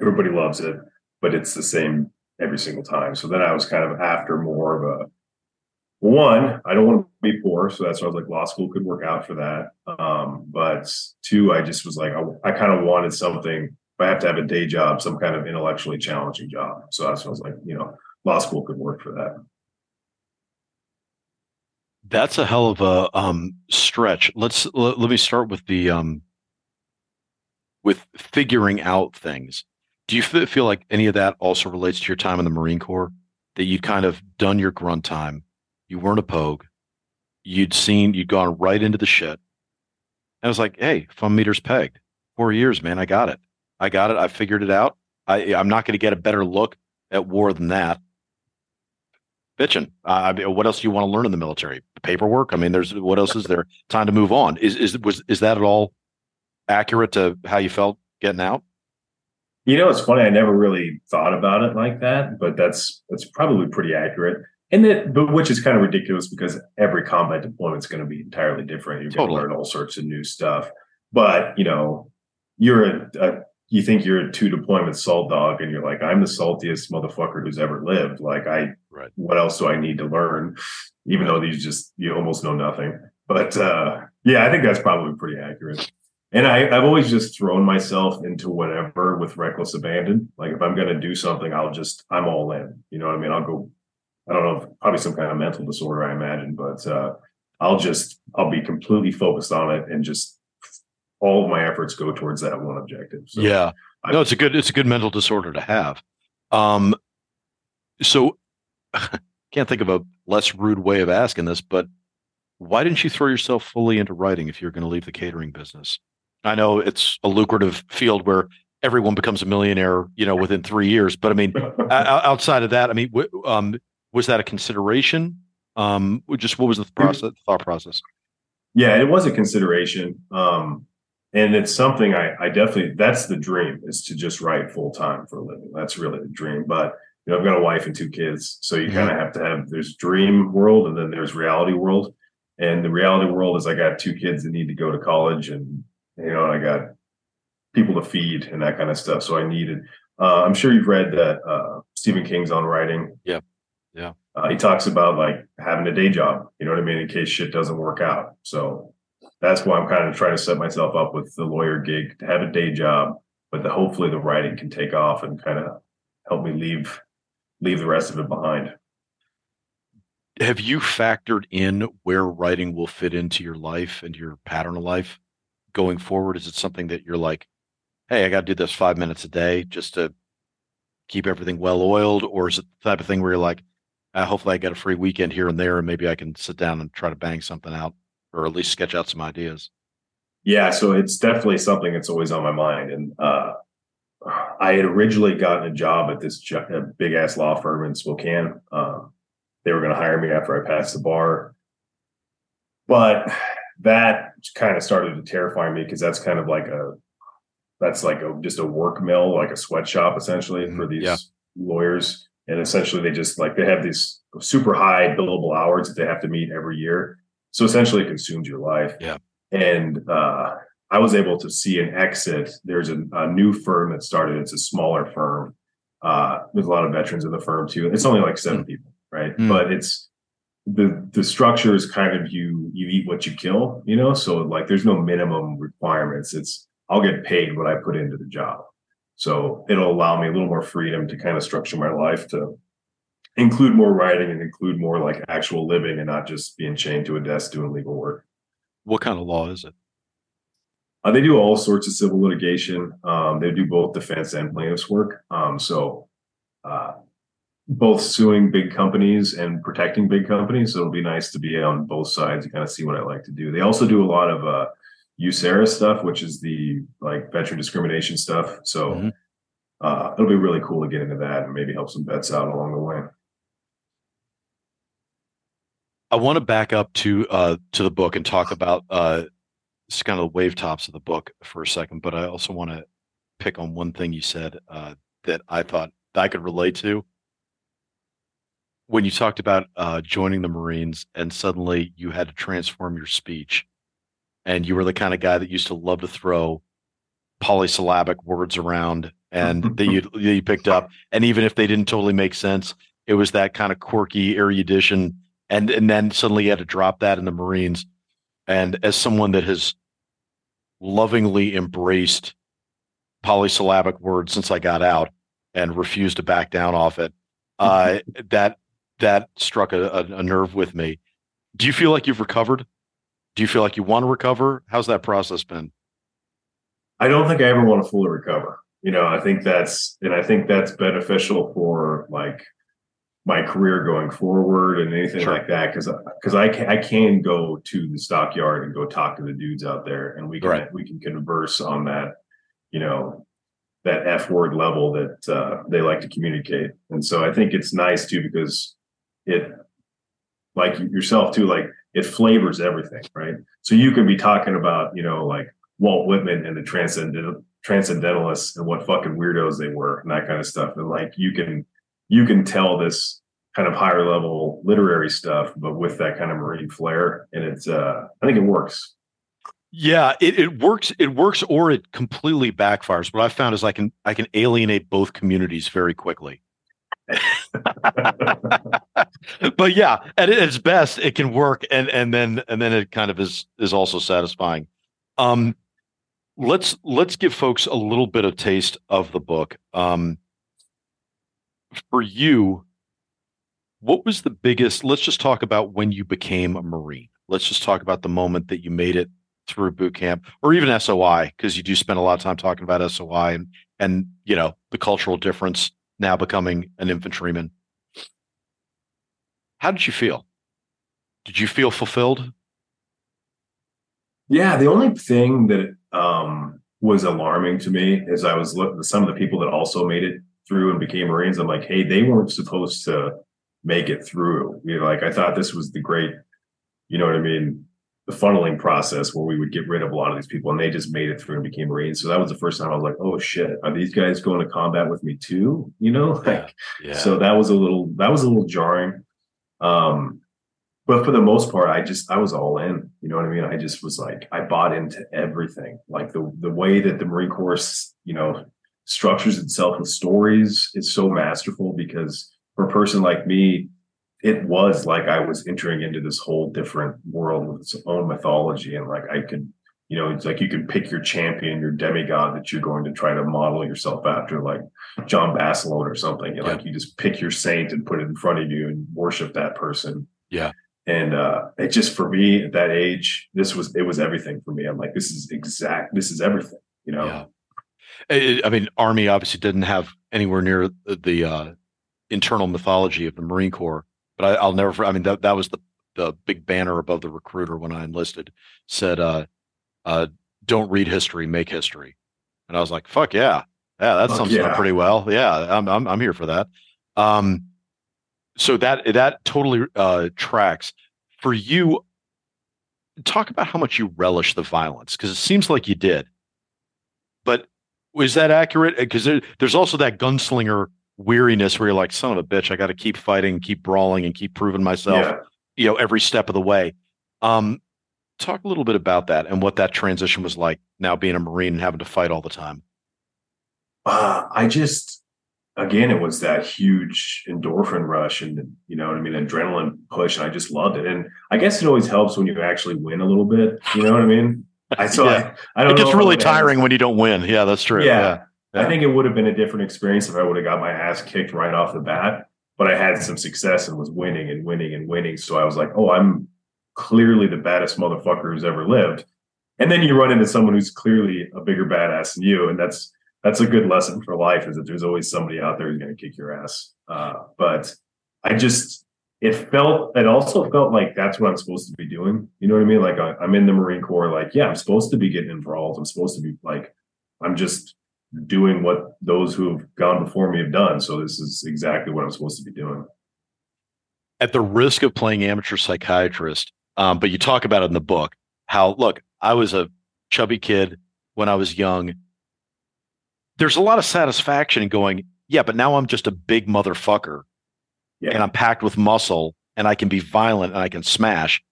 Everybody loves it, but it's the same every single time. So then I was kind of after more of a one, I don't want to be poor, so that's why I was like law school could work out for that. Um, but two, I just was like, I, I kind of wanted something I have to have a day job, some kind of intellectually challenging job. So I was like, you know, law school could work for that. That's a hell of a um, stretch. Let's let, let me start with the um, with figuring out things. Do you feel like any of that also relates to your time in the Marine Corps? That you'd kind of done your grunt time, you weren't a pogue, you'd seen, you'd gone right into the shit. I was like, hey, fun meters pegged. Four years, man, I got it. I got it. I figured it out. I, I'm not going to get a better look at war than that. Bitching. Uh, what else do you want to learn in the military? Paperwork. I mean, there's what else is there? Time to move on. Is is was is that at all accurate to how you felt getting out? You know, it's funny. I never really thought about it like that, but that's that's probably pretty accurate. And that, but which is kind of ridiculous because every combat deployment is going to be entirely different. You're totally. going to learn all sorts of new stuff. But you know, you're a, a you think you're a two deployment salt dog and you're like i'm the saltiest motherfucker who's ever lived like i right. what else do i need to learn even though these just you almost know nothing but uh yeah i think that's probably pretty accurate and I, I've always just thrown myself into whatever with reckless abandon. Like if I'm going to do something, I'll just I'm all in. You know what I mean? I'll go. I don't know, probably some kind of mental disorder, I imagine, but uh, I'll just I'll be completely focused on it and just all of my efforts go towards that one objective. So yeah, I, no, it's a good it's a good mental disorder to have. Um, so [LAUGHS] can't think of a less rude way of asking this, but why didn't you throw yourself fully into writing if you're going to leave the catering business? I know it's a lucrative field where everyone becomes a millionaire, you know, within three years. But I mean, [LAUGHS] outside of that, I mean, um, was that a consideration? Um, just what was the process, thought process? Yeah, it was a consideration. Um, and it's something I, I definitely, that's the dream is to just write full time for a living. That's really the dream. But, you know, I've got a wife and two kids. So you mm-hmm. kind of have to have, there's dream world and then there's reality world. And the reality world is I got two kids that need to go to college and you know, I got people to feed and that kind of stuff. So I needed. Uh, I'm sure you've read that uh, Stephen King's on writing. Yeah, yeah. Uh, he talks about like having a day job. You know what I mean? In case shit doesn't work out. So that's why I'm kind of trying to set myself up with the lawyer gig to have a day job, but the, hopefully the writing can take off and kind of help me leave leave the rest of it behind. Have you factored in where writing will fit into your life and your pattern of life? going forward? Is it something that you're like, hey, I got to do this five minutes a day just to keep everything well oiled? Or is it the type of thing where you're like, uh, hopefully I get a free weekend here and there and maybe I can sit down and try to bang something out or at least sketch out some ideas? Yeah, so it's definitely something that's always on my mind. And uh, I had originally gotten a job at this big ass law firm in Spokane. Uh, they were going to hire me after I passed the bar. But that kind of started to terrify me because that's kind of like a that's like a just a work mill, like a sweatshop essentially mm-hmm. for these yeah. lawyers. And essentially they just like they have these super high billable hours that they have to meet every year. So essentially it consumes your life. Yeah. And uh I was able to see an exit. There's a, a new firm that started. It's a smaller firm. Uh, there's a lot of veterans in the firm too. It's only like 7 mm. people, right? Mm. But it's the the structure is kind of you you eat what you kill, you know. So like there's no minimum requirements. It's I'll get paid what I put into the job. So it'll allow me a little more freedom to kind of structure my life to include more writing and include more like actual living and not just being chained to a desk doing legal work. What kind of law is it? Uh, they do all sorts of civil litigation. Um, they do both defense and plaintiffs work. Um, so uh, both suing big companies and protecting big companies. So it'll be nice to be on both sides and kind of see what I like to do. They also do a lot of uh, USERRA stuff, which is the like veteran discrimination stuff. So mm-hmm. uh, it'll be really cool to get into that and maybe help some vets out along the way. I want to back up to uh, to the book and talk about uh, just kind of the wave tops of the book for a second, but I also want to pick on one thing you said uh, that I thought I could relate to. When you talked about uh, joining the Marines and suddenly you had to transform your speech, and you were the kind of guy that used to love to throw polysyllabic words around and that [LAUGHS] you you picked up, and even if they didn't totally make sense, it was that kind of quirky erudition, and and then suddenly you had to drop that in the Marines. And as someone that has lovingly embraced polysyllabic words since I got out and refused to back down off it, [LAUGHS] uh, that that struck a, a, a nerve with me. Do you feel like you've recovered? Do you feel like you want to recover? How's that process been? I don't think I ever want to fully recover. You know, I think that's and I think that's beneficial for like my career going forward and anything sure. like that because because I can, I can go to the stockyard and go talk to the dudes out there and we can right. we can converse on that you know that f word level that uh, they like to communicate and so I think it's nice too because it like yourself too like it flavors everything right so you can be talking about you know like walt whitman and the transcendental transcendentalists and what fucking weirdos they were and that kind of stuff and like you can you can tell this kind of higher level literary stuff but with that kind of marine flair and it's uh i think it works yeah it, it works it works or it completely backfires what i found is i can i can alienate both communities very quickly [LAUGHS] but yeah, at its best, it can work, and and then and then it kind of is is also satisfying. Um, let's let's give folks a little bit of taste of the book. Um, for you, what was the biggest? Let's just talk about when you became a Marine. Let's just talk about the moment that you made it through boot camp, or even SOI, because you do spend a lot of time talking about SOI and and you know the cultural difference now becoming an infantryman. How did you feel? Did you feel fulfilled? Yeah, the only thing that um, was alarming to me is I was looking at some of the people that also made it through and became Marines. I'm like, hey, they weren't supposed to make it through. You know, like I thought this was the great, you know what I mean, the funneling process where we would get rid of a lot of these people, and they just made it through and became Marines. So that was the first time I was like, oh shit, are these guys going to combat with me too? You know, like, yeah. so that was a little that was a little jarring. Um, but for the most part, I just I was all in. You know what I mean? I just was like I bought into everything. Like the the way that the Marine Corps, you know, structures itself with stories is so masterful because for a person like me, it was like I was entering into this whole different world with its own mythology. And like I could, you know, it's like you can pick your champion, your demigod that you're going to try to model yourself after, like John Basilone or something. yeah. Like you just pick your saint and put it in front of you and worship that person. Yeah and uh it just for me at that age this was it was everything for me i'm like this is exact this is everything you know yeah. I mean, Army obviously didn't have anywhere near the uh, internal mythology of the Marine Corps, but I, will never. I mean, that that was the the big banner above the recruiter when I enlisted. Said, uh, uh, "Don't read history, make history," and I was like, "Fuck yeah, yeah, that sums yeah. up pretty well. Yeah, I'm I'm I'm here for that." Um, so that that totally uh, tracks for you. Talk about how much you relish the violence because it seems like you did, was that accurate? Because there, there's also that gunslinger weariness where you're like, son of a bitch, I got to keep fighting, keep brawling, and keep proving myself, yeah. you know, every step of the way. Um, talk a little bit about that and what that transition was like now being a Marine and having to fight all the time. Uh, I just again, it was that huge endorphin rush and, you know what I mean, adrenaline push. And I just loved it. And I guess it always helps when you actually win a little bit. You know what I mean? I saw, yeah. I, I, don't It gets really tiring when you don't win. Yeah, that's true. Yeah, yeah. yeah. I think it would have been a different experience if I would have got my ass kicked right off the bat. But I had some success and was winning and winning and winning. So I was like, oh, I'm clearly the baddest motherfucker who's ever lived. And then you run into someone who's clearly a bigger badass than you. And that's that's a good lesson for life is that there's always somebody out there who's going to kick your ass. Uh, but I just, it felt, it also felt like that's what I'm supposed to be doing. You know what I mean? Like I, am in the Marine Corps. Like, yeah, I'm supposed to be getting involved. I'm supposed to be like, I'm just doing what those who have gone before me have done. So this is exactly what I'm supposed to be doing. At the risk of playing amateur psychiatrist, um, but you talk about it in the book how, look, I was a chubby kid when I was young there's a lot of satisfaction in going, yeah, but now I'm just a big motherfucker yeah. and I'm packed with muscle and I can be violent and I can smash.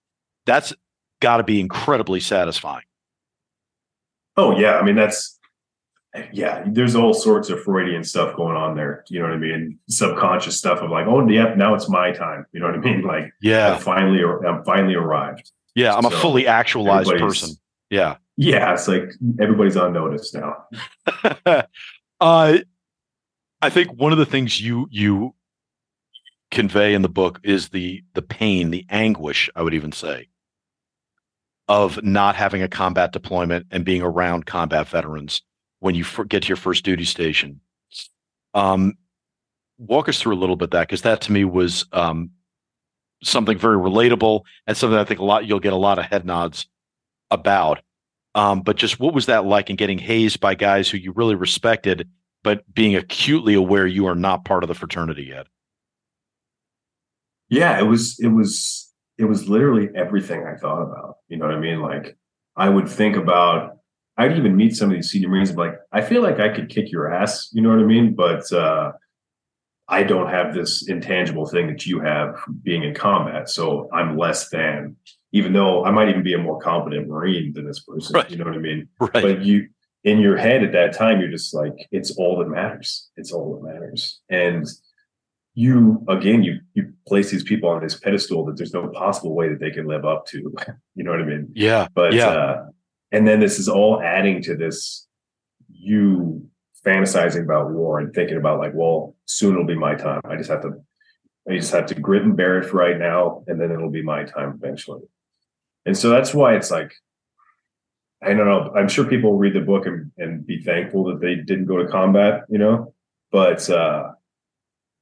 That's got to be incredibly satisfying. Oh, yeah. I mean, that's, yeah, there's all sorts of Freudian stuff going on there. You know what I mean? Subconscious stuff of like, oh, yeah, now it's my time. You know what I mean? [LAUGHS] Like, yeah, I'm finally, I'm finally arrived. Yeah, I'm so a fully actualized person. Yeah. Yeah, it's like everybody's on notice now. [LAUGHS] uh, I think one of the things you you convey in the book is the the pain, the anguish, I would even say, of not having a combat deployment and being around combat veterans when you get to your first duty station. Um, walk us through a little bit that because that to me was um, something very relatable and something I think a lot you'll get a lot of head nods about. Um, but just what was that like in getting hazed by guys who you really respected, but being acutely aware you are not part of the fraternity yet? Yeah, it was it was it was literally everything I thought about. You know what I mean? Like I would think about I'd even meet some of these senior marines and be like, I feel like I could kick your ass, you know what I mean? But uh I don't have this intangible thing that you have being in combat. So I'm less than even though I might even be a more competent Marine than this person. Right. You know what I mean? Right. But you in your head at that time, you're just like, it's all that matters. It's all that matters. And you again, you you place these people on this pedestal that there's no possible way that they can live up to. You know what I mean? Yeah. But yeah. Uh, and then this is all adding to this you fantasizing about war and thinking about like, well, soon it'll be my time. I just have to, I just have to grit and bear it for right now, and then it'll be my time eventually. And so that's why it's like, I don't know. I'm sure people read the book and, and be thankful that they didn't go to combat, you know, but uh,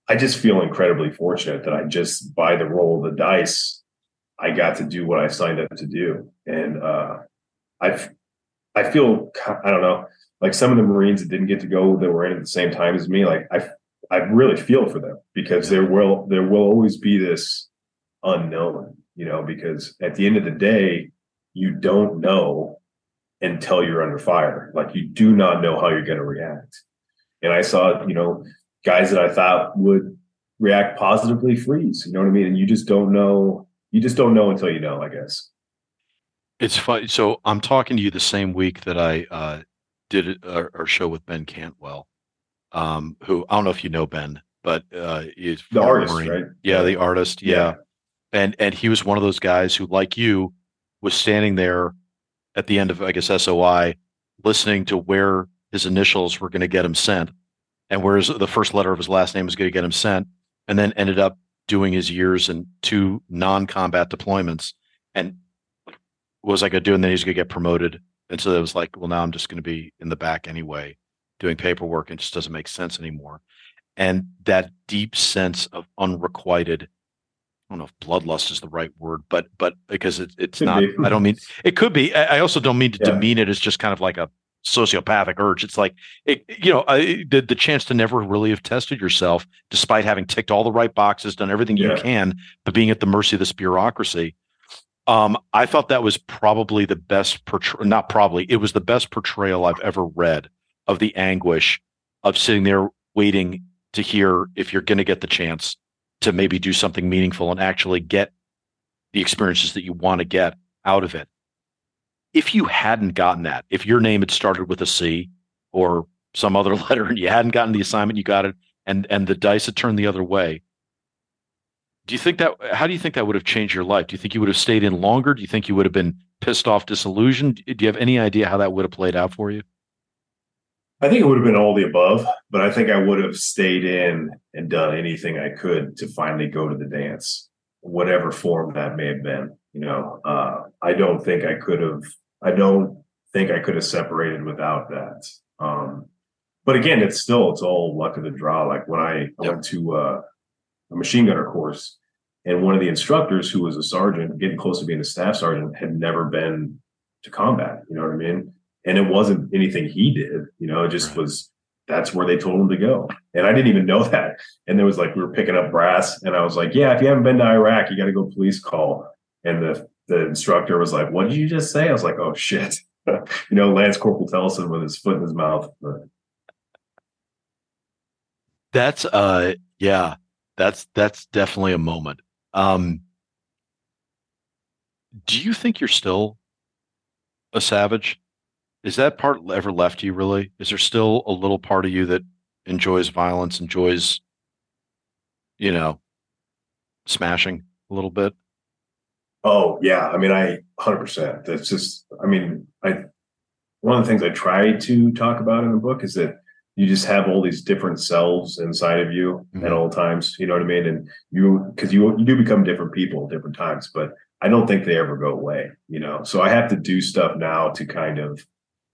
I just feel incredibly fortunate that I just by the roll of the dice, I got to do what I signed up to do, and uh, I I feel I don't know like some of the Marines that didn't get to go that were in at the same time as me, like I I really feel for them because there will there will always be this unknown, you know, because at the end of the day, you don't know until you're under fire. Like you do not know how you're going to react. And I saw, you know, guys that I thought would react positively freeze. You know what I mean? And you just don't know. You just don't know until you know. I guess. It's funny. So I'm talking to you the same week that I uh, did our, our, show with Ben Cantwell, um, who I don't know if you know Ben, but uh, he's the artist, Marine. right? Yeah, the artist. Yeah. yeah, and and he was one of those guys who, like you, was standing there at the end of I guess SOI, listening to where his initials were going to get him sent, and where his, the first letter of his last name was going to get him sent, and then ended up doing his years in two non-combat deployments, and was I going to do? And then he's going to get promoted and so it was like, well, now I'm just going to be in the back anyway, doing paperwork. and It just doesn't make sense anymore. And that deep sense of unrequited, I don't know if bloodlust is the right word, but but because it, it's could not, be. I don't mean it could be. I also don't mean to yeah. demean it as just kind of like a sociopathic urge. It's like, it, you know, I, the, the chance to never really have tested yourself, despite having ticked all the right boxes, done everything yeah. you can, but being at the mercy of this bureaucracy um, I thought that was probably the best portrayal, not probably, it was the best portrayal I've ever read of the anguish of sitting there waiting to hear if you're going to get the chance to maybe do something meaningful and actually get the experiences that you want to get out of it. If you hadn't gotten that, if your name had started with a C or some other [LAUGHS] letter and you hadn't gotten the assignment, you got it, and and the dice had turned the other way, do you think that how do you think that would have changed your life? Do you think you would have stayed in longer? Do you think you would have been pissed off, disillusioned? Do you have any idea how that would have played out for you? I think it would have been all the above, but I think I would have stayed in and done anything I could to finally go to the dance, whatever form that may have been. You know, uh, I don't think I could have. I don't think I could have separated without that. Um, but again, it's still it's all luck of the draw. Like when I, yep. Went to uh, a machine gunner course. And one of the instructors, who was a sergeant, getting close to being a staff sergeant, had never been to combat. You know what I mean? And it wasn't anything he did. You know, it just right. was. That's where they told him to go, and I didn't even know [LAUGHS] that. And there was like we were picking up brass, and I was like, "Yeah, if you haven't been to Iraq, you got to go police call." And the the instructor was like, "What did you just say?" I was like, "Oh shit." [LAUGHS] you know, Lance Corporal Tellison with his foot in his mouth. That's uh yeah that's that's definitely a moment. Um, do you think you're still a savage? Is that part ever left you? Really? Is there still a little part of you that enjoys violence, enjoys, you know, smashing a little bit? Oh yeah, I mean, I hundred percent. That's just, I mean, I one of the things I try to talk about in the book is that you just have all these different selves inside of you mm-hmm. at all times. You know what I mean? And you, because you you do become different people at different times, but I don't think they ever go away. You know, so I have to do stuff now to kind of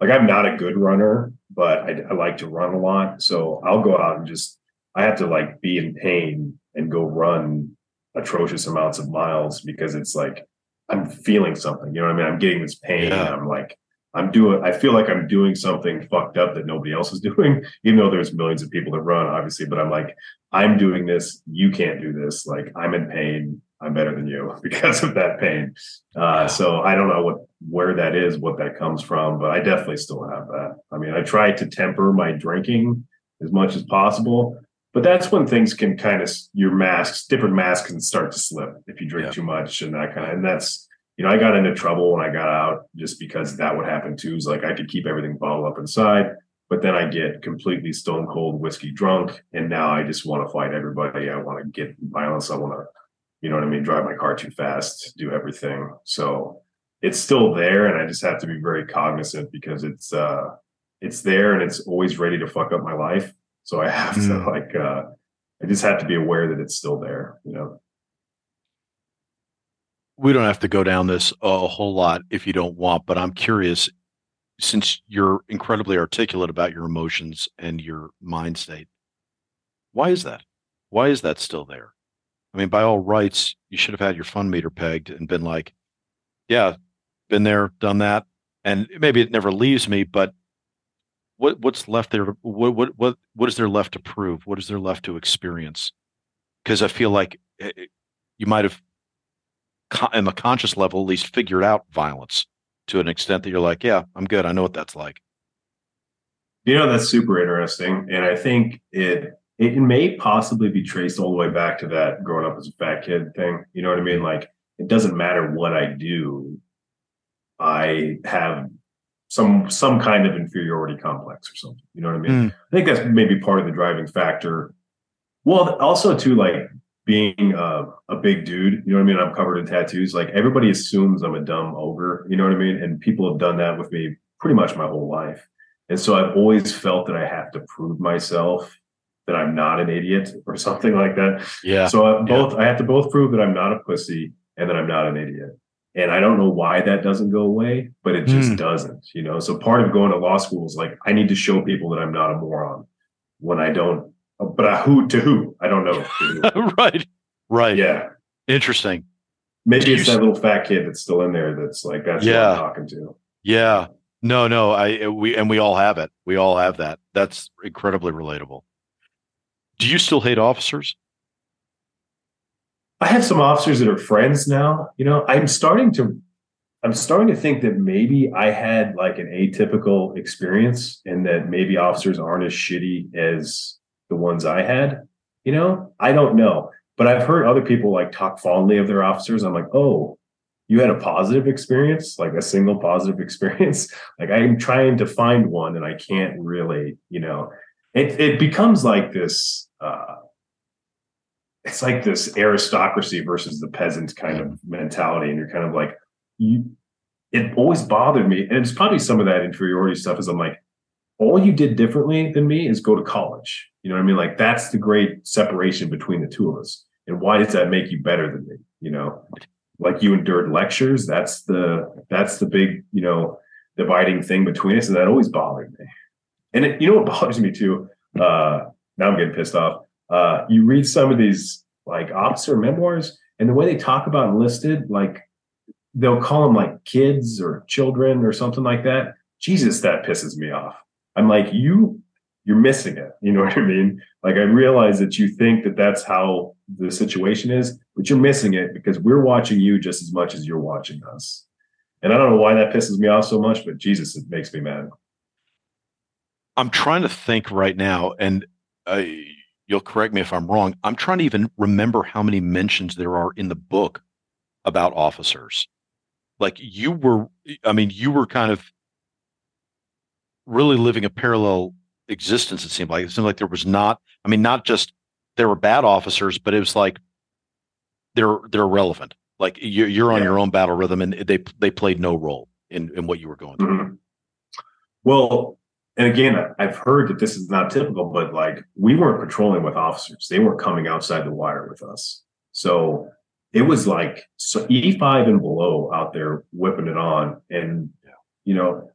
like I'm not a good runner, but I, I like to run a lot. So I'll go out and just I have to like be in pain and go run atrocious amounts of miles because it's like I'm feeling something. You know what I mean? I'm getting this pain. Yeah. I'm like I'm doing, I feel like I'm doing something fucked up that nobody else is [LAUGHS] doing, even though there's millions of people that run, obviously. But I'm like, I'm doing this. You can't do this. Like, I'm in pain. I'm better than you [LAUGHS] because of that pain. Uh, so I don't know what, where that is, what that comes from, but I definitely still have that. I mean, I try to temper my drinking as much as possible, but that's when things can kind of, your masks, different masks can start to slip if you drink yeah. too much and that kind of, and that's, you know, I got into trouble when I got out just because that would happen too. Is like I could keep everything bottled up inside, but then I get completely stone cold whiskey drunk, and now I just want to fight everybody. I want to get violence. I want to, you know what I mean, drive my car too fast, do everything. So it's still there, and I just have to be very cognizant because it's uh, it's there and it's always ready to fuck up my life. So I have mm. to like, uh, I just have to be aware that it's still there. You know. We don't have to go down this a whole lot if you don't want, but I'm curious since you're incredibly articulate about your emotions and your mind state. Why is that? Why is that still there? I mean, by all rights, you should have had your fun meter pegged and been like, yeah, been there, done that. And maybe it never leaves me, but what what's left there? What what what what is there left to prove? What is there left to experience? Because I feel like eh, eh, you might have, on the conscious level, at least figured out violence to an extent that you're like, yeah, I'm good. I know what that's like. You know, that's super interesting, and I think it it may possibly be traced all the way back to that growing up as a fat kid thing. You know what I mean? Like it doesn't matter what I do, I have some some kind of inferiority complex or something. You know what I mean? Mm. I think that's maybe part of the driving factor. Well, also too, like being a, a big dude, you know what I mean? I'm covered in tattoos. Like everybody assumes I'm a dumb ogre, you know what I mean? And people have done that with me pretty much my whole life. And so I've always felt that I have to prove myself that I'm not an idiot or [LAUGHS] something like that. Yeah. So I both yeah. I have to both prove that I'm not a pussy and that I'm not an idiot. And I don't know why that doesn't go away, but it just mm. doesn't, you know. So part of going to law school is like I need to show people that I'm not a moron when I don't but I, who to who? I don't know. [LAUGHS] right. Right. Yeah. Interesting. Maybe it's that little fat kid that's still in there that's like that's yeah. I'm talking to. Yeah. No, no, I we and we all have it. We all have that. That's incredibly relatable. Do you still hate officers? I have some officers that are friends now. You know, I'm starting to I'm starting to think that maybe I had like an atypical experience and that maybe officers aren't as shitty as the ones I had. You know, I don't know. But I've heard other people like talk fondly of their officers. I'm like, oh, you had a positive experience, like a single positive [LAUGHS] experience. like I'm trying to find one and I can't really, you know, it it becomes like this uh it's like this aristocracy versus the peasant kind of mentality. And you're kind of like, you it always bothered me. And it's probably some of that inferiority stuff is I'm like, all you did differently than me is go to college. You know what I mean? Like that's the great separation between the two of us. And why does that make you better than me? You know, like you endured lectures. That's the that's the big you know dividing thing between us, and that always bothered me. And it, you know what [LAUGHS] bothers me too? Uh, now I'm getting pissed off. Uh, you read some of these like officer memoirs, and the way they talk about enlisted, like they'll call them like kids or children or something like that. Jesus, that pisses me off. I'm like, you, you're missing it. You know what I mean? Like, I realize that you think that that's how the situation is, but you're missing it because we're watching you just as much as you're watching us. And I don't know why that pisses me off so much, but Jesus, it makes me mad. I'm trying to think right now, and uh, you'll correct me if I'm wrong. I'm trying to even remember how many mentions there are in the book about officers. Like you were, I mean, you were kind of really living a parallel existence. It seemed like it seemed like there was not. I mean, not just there were bad officers, but it was like they're they're irrelevant. Like you're you're on yeah. your own battle rhythm, and they they played no role in in what you were going through. [CLEARS THROAT] Well, and again, I've heard that this is not typical, but like we weren't patrolling with officers; they weren't coming outside the wire with us. So it was like so E5 and below out there whipping it on, and you know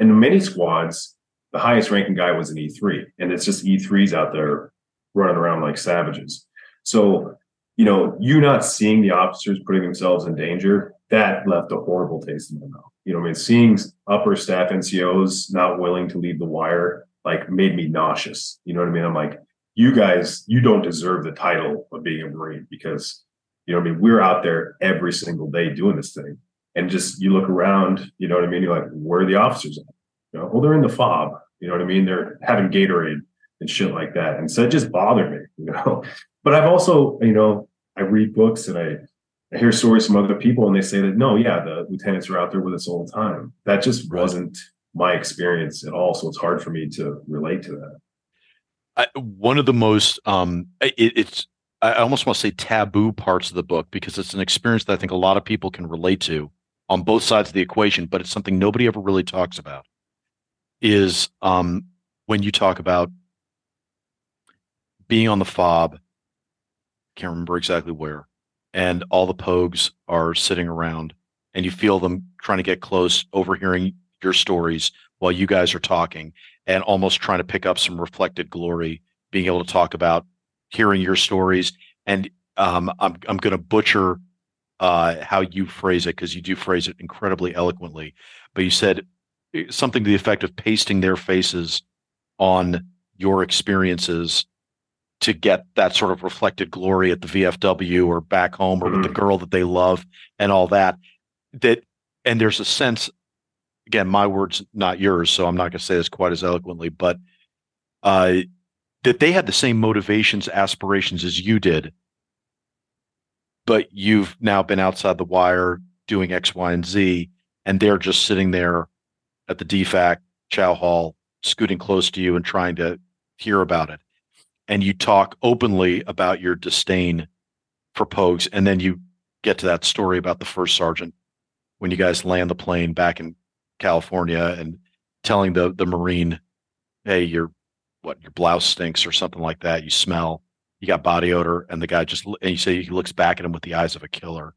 and many squads, the highest ranking guy was an E3, and it's just E3s out there running around like savages. So, you know, you not seeing the officers putting themselves in danger, that left a horrible taste in my mouth. You know, I mean, seeing upper staff NCOs not willing to leave the wire like made me nauseous. You know what I mean? I'm like, you guys, you don't deserve the title of being a Marine because, you know, I mean, we're out there every single day doing this thing and just you look around, you know what I mean? You're like, where are the officers at? You know, well, they're in the fob. You know what I mean? They're having Gatorade and shit like that. And so it just bothered me, you know. [LAUGHS] But I've also, you know, I read books and I, I hear stories from other people and they say that no, yeah, the lieutenants are out there with us all the time. That just wasn't my experience at all. So it's hard for me to relate to that. I, one of the most um it, it's I almost want to say taboo parts of the book because it's an experience that I think a lot of people can relate to on both sides of the equation, but it's something nobody ever really talks about. Is um, when you talk about being on the fob, can't remember exactly where, and all the pogues are sitting around, and you feel them trying to get close, overhearing your stories while you guys are talking, and almost trying to pick up some reflected glory, being able to talk about hearing your stories. And um, I'm I'm going to butcher uh, how you phrase it because you do phrase it incredibly eloquently. But you said eh, something to the effect of pasting their faces on your experiences to get that sort of reflected glory at the VFW or back home or mm-hmm. with the mm-hmm. girl that they love and all that. That and there's a sense, again, my words, not yours, so I'm not going to say this quite as eloquently, but uh, that they had the same motivations, aspirations as you did, but you've now been outside the wire doing X, Y, and Z, and they're just sitting there at the DFAC chow hall, scooting close to you and trying to hear about it and you talk openly about your disdain for Pogues, and then you get to that story about the first sergeant when you guys land the plane back in California and telling the the Marine, "Hey, your what your blouse stinks" or something like that. You smell, you got body odor, and the guy just and you say he looks back at him with the eyes of a killer,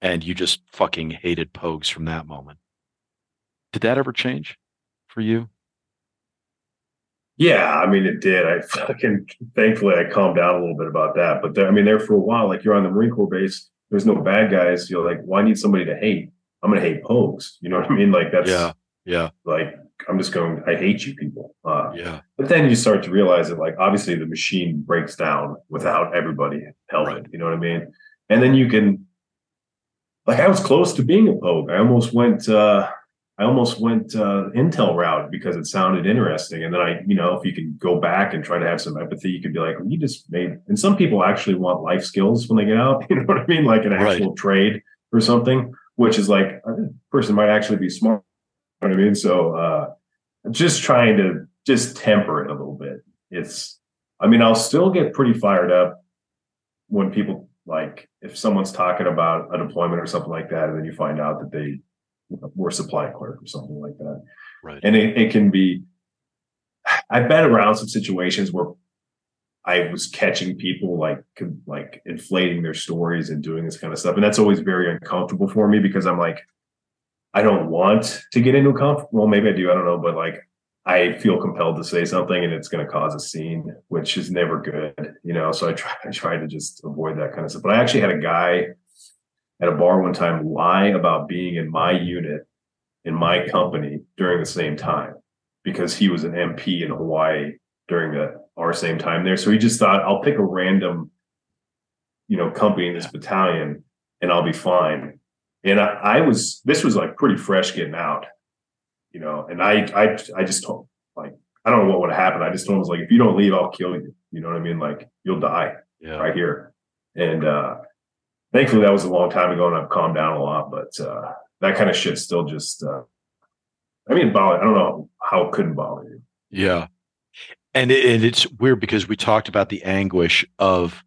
and you just fucking hated Pogues from that moment. Did that ever change for you? Yeah, I mean, it did. I [LAUGHS] fucking thankfully I calmed down a little bit about that. But there, I mean, there for a while, like you're on the Marine Corps base, there's no bad guys. You're like, why need somebody to hate? I'm gonna hate Pogues. You know what I mean? Like that's yeah, yeah. Like I'm just going, I hate you people. Uh, yeah. But then you start to realize that, like, obviously the machine breaks down without everybody helping. Right. You know what I mean? And then you can, like, I was close to being a Pogue. I almost went. uh I almost went uh, Intel route because it sounded interesting. And then I, you know, if you can go back and try to have some empathy, you could be like, well, you just made. And some people actually want life skills when they get out. [LAUGHS] You know what I mean? Like an actual right. trade or something, which is like a person might actually be smart. You know what I mean? So uh, just trying to just temper it a little bit. It's, I mean, I'll still get pretty fired up when people like if someone's talking about a deployment or something like that, and then you find out that they or supply clerk or something like that. Right. And it, it can be, I've been around some situations where I was catching people like like inflating their stories and doing this kind of stuff, and that's always very uncomfortable for me because I'm like, I don't want to get into a conf. Well, maybe I do. I don't know, but like I feel compelled to say something, and it's going to cause a scene, which is never good, you know. So I try I try to just avoid that kind of stuff. But I actually had a guy at a bar one time lie about being in my unit in my company during the same time because he was an MP in Hawaii during the our same time there. So he just thought I'll pick a random, you know, company in this battalion and I'll be fine. And I, I was this was like pretty fresh getting out, you know, and I I I just told like I don't know what would happen. I just told him was like if you don't leave, I'll kill you. You know what I mean? Like you'll die yeah. right here. And uh thankfully that was a long time ago and I've calmed down a lot, but uh, that kind of shit still just, uh, I mean, bother, I don't know how it couldn't bother you. Yeah. And, it, and it's weird because we talked about the anguish of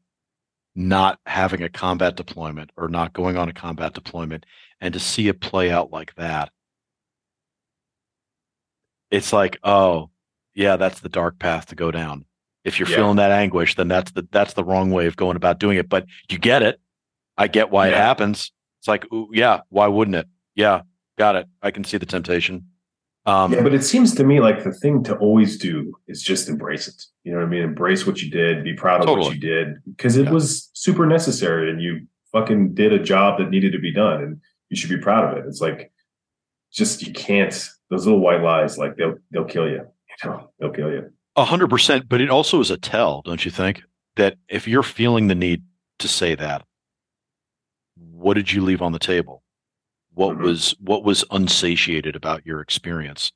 not having a combat deployment or not going on a combat deployment and to see it play out like that. It's like, oh, yeah, that's the dark path to go down. If you're yeah. feeling that anguish, then that's the that's the wrong way of going about doing it. But you get it I get why yeah. it happens. It's like, ooh, yeah, why wouldn't it? Yeah, got it. I can see the temptation. Um, yeah, but it seems to me like the thing to always do is just embrace it. You know what I mean? Embrace what you did, be proud of totally. what you did because it yeah. was super necessary and you fucking did a job that needed to be done and you should be proud of it. It's like just you can't those little white lies like they'll they'll kill you. You know, they'll kill you. A hundred percent, but it also is a tell, don't you think? That if you're feeling the need to say that, what did you leave on the table? What mm-hmm. was what was unsatiated about your experience?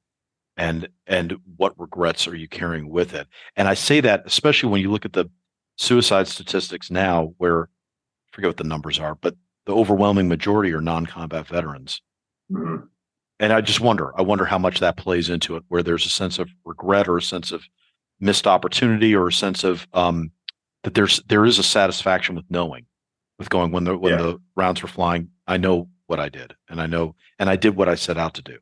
And and what regrets are you carrying with it? And I say that especially when you look at the suicide statistics now, where I forget what the numbers are, but the overwhelming majority are non-combat veterans. Mm-hmm. And I just wonder, I wonder how much that plays into it, where there's a sense of regret or a sense of missed opportunity or a sense of um, that there's there is a satisfaction with knowing with going when the when yeah. the rounds were flying. I know what I did, and I know, and I did what I set out to do.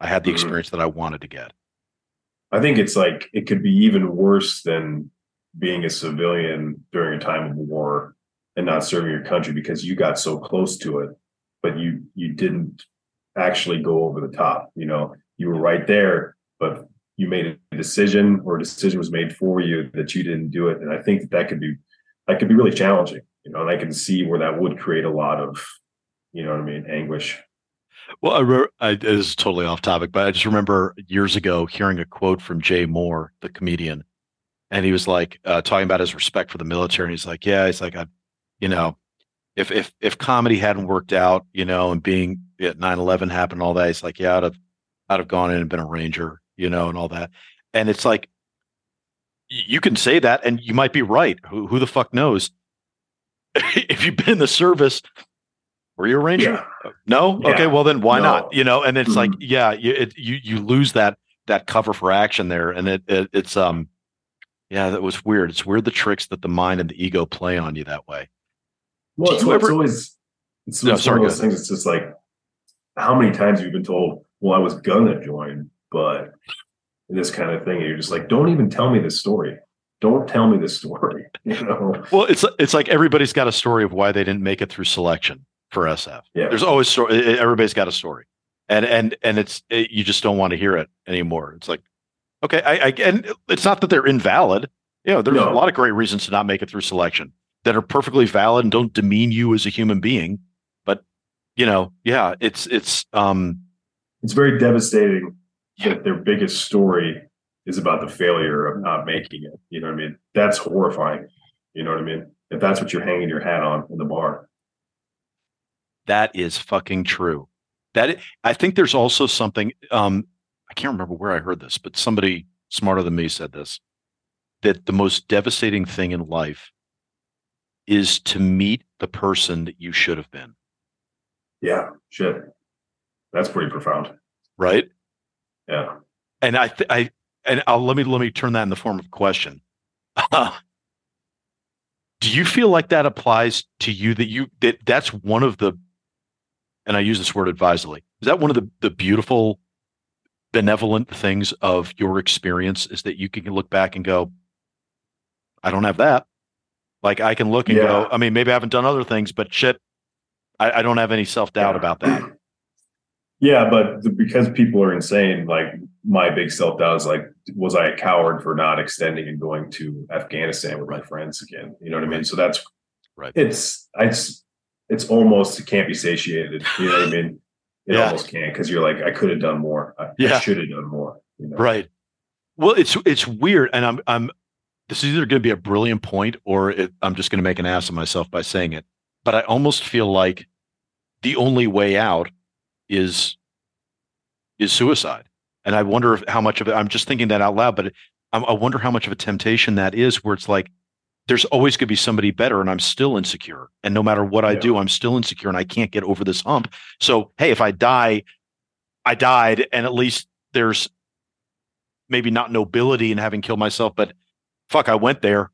I had the Mhm. experience that I wanted to get. I think it's like it could be even worse than being a civilian during a time of war and not serving your country because you got so close to it, but you you didn't actually go over the top. You know, you were right there, but you made a decision or a decision was made for you that you didn't do it. And I think that that could be that could be really challenging. You know, and I can see where that would create a lot of, you know what I mean, anguish. Well, I, re- I this is totally off topic, but I just remember years ago hearing a quote from Jay Mohr, the comedian, and he was like uh, talking about his respect for the military. And he's like, "Yeah, he's like, I, you know, if if if comedy hadn't worked out, you know, and being at 9-11 happened, all that, he's like, yeah, I'd have, I'd have gone in and been a ranger, you know, and all that. And it's like, you can say that, and you might be right. Who who the fuck knows? [LAUGHS] if you've been in the service, were you a ranger? No. Yeah. Okay. Well, then why No. not? You know, and it's like, Mhm. yeah, you, it, you you lose that that cover for action there, and it, it it's um, yeah, that was weird. It's weird the tricks that the mind and the ego play on you that way. Well, it's, you it's always it's, No, it's sorry, one of those things. It's just like how many times you've been told, "Well, I was gonna join, but this kind of thing." And you're just like, "Don't even tell me this story. Don't tell me this story." [LAUGHS] You know? Well, it's it's like everybody's got a story of why they didn't make it through selection for SF. Yeah. There's always story. Everybody's got a story, and and and it's it, you just don't want to hear it anymore. It's like, okay, I, I and it's not that they're invalid. You know, there's No. a lot of great reasons to not make it through selection that are perfectly valid and don't demean you as a human being. But you know, yeah, it's it's um It's very devastating That their biggest story is about the failure of not making it. You know what I mean? That's horrifying. You know what I mean? If that's what you're hanging your hat on in the bar. that is fucking true. That I think there's also something. Um, I can't remember where I heard this, but somebody smarter than me said this. That the most devastating thing in life is to meet the person that you should have been. Yeah, shit. That's pretty profound. Right. Yeah. And I, th- I, and I'll let me let me turn that in the form of a question. [LAUGHS] Do you feel like that applies to you? That you that that's one of the, and I use this word advisedly. Is that one of the the beautiful, benevolent things of your experience? Is that you can look back and go, I don't have that. Like I can look and go. I mean, maybe I haven't done other things, but shit, I, I don't have any self doubt Yeah. about that. [CLEARS THROAT] Yeah, but the, because people are insane, like my big self doubt is like, was I a coward for not extending and going to Afghanistan with my friends again? You know what I mean? So that's Right. It's it's it's almost it can't be satiated. You know what I mean? [LAUGHS] It Yeah. almost can't because you're like, I could have done more. I, Yeah. I should have done more. You know? Right. Well, it's it's weird, and I'm I'm. This is either going to be a brilliant point, or it, I'm just going to make an ass of myself by saying it. But I almost feel like the only way out is is suicide, and I wonder if how much of it. I'm just thinking that out loud, but I, I wonder how much of a temptation that is, where it's like there's always going to be somebody better, and I'm still insecure, and no matter what I Yeah. do, I'm still insecure, and I can't get over this hump. So hey, if I die, I died, and at least there's maybe not nobility in having killed myself, but fuck, I went there,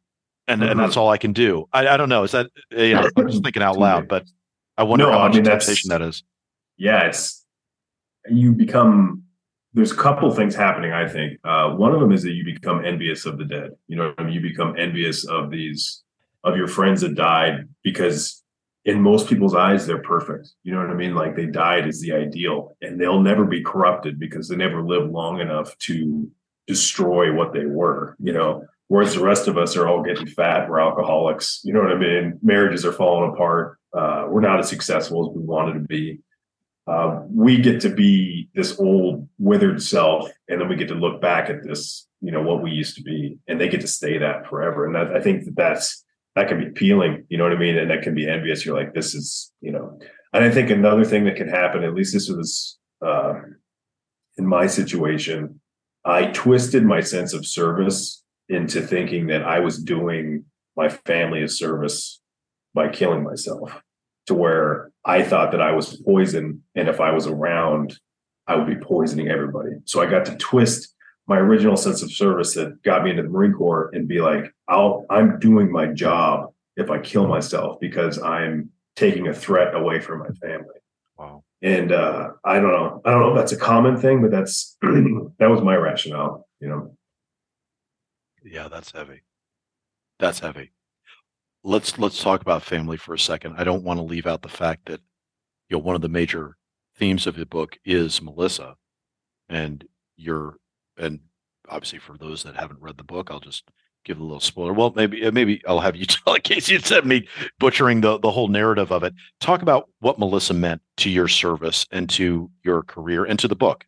and and Mhm. that's all I can do. I, I don't know. Is that you know? I'm just thinking out loud, but I wonder No, how I much mean, that's- temptation that is. Yeah, it's you become. There's a couple things happening. I think uh, one of them is that you become envious of the dead. You know, I mean, you become envious of these of your friends that died because in most people's eyes they're perfect. You know what I mean? Like they died is the ideal, and they'll never be corrupted because they never lived long enough to destroy what they were. You know. Whereas the rest of us are all getting fat, we're alcoholics. You know what I mean? Marriages are falling apart. Uh, we're not as successful as we wanted to be uh, we get to be this old withered self and then we get to look back at this you know what we used to be and they get to stay that forever. And that, i think that that's that can be appealing you know what i mean? And that can be envious. You're like this is you know. And i think another thing that can happen at least this was uh, in my situation i twisted my sense of service into thinking that i was doing my family a service by killing myself to where I thought that I was poison, and if I was around, I would be poisoning everybody. So I got to twist my original sense of service that got me into the Marine Corps and be like, I'll I'm doing my job if I kill myself because I'm taking a threat away from my family. Wow. And uh, I don't know. I don't know if that's a common thing, but that's [CLEARS THROAT] that was my rationale. You know. Yeah, that's heavy. That's heavy. Let's let's talk about family for a second. I don't want to leave out the fact that you know one of the major themes of the book is Melissa, and you're and obviously for those that haven't read the book, I'll just give a little spoiler. Well, maybe maybe I'll have you [LAUGHS] tell in case you said me butchering the the whole narrative of it. Talk about what Melissa meant to your service and to your career and to the book.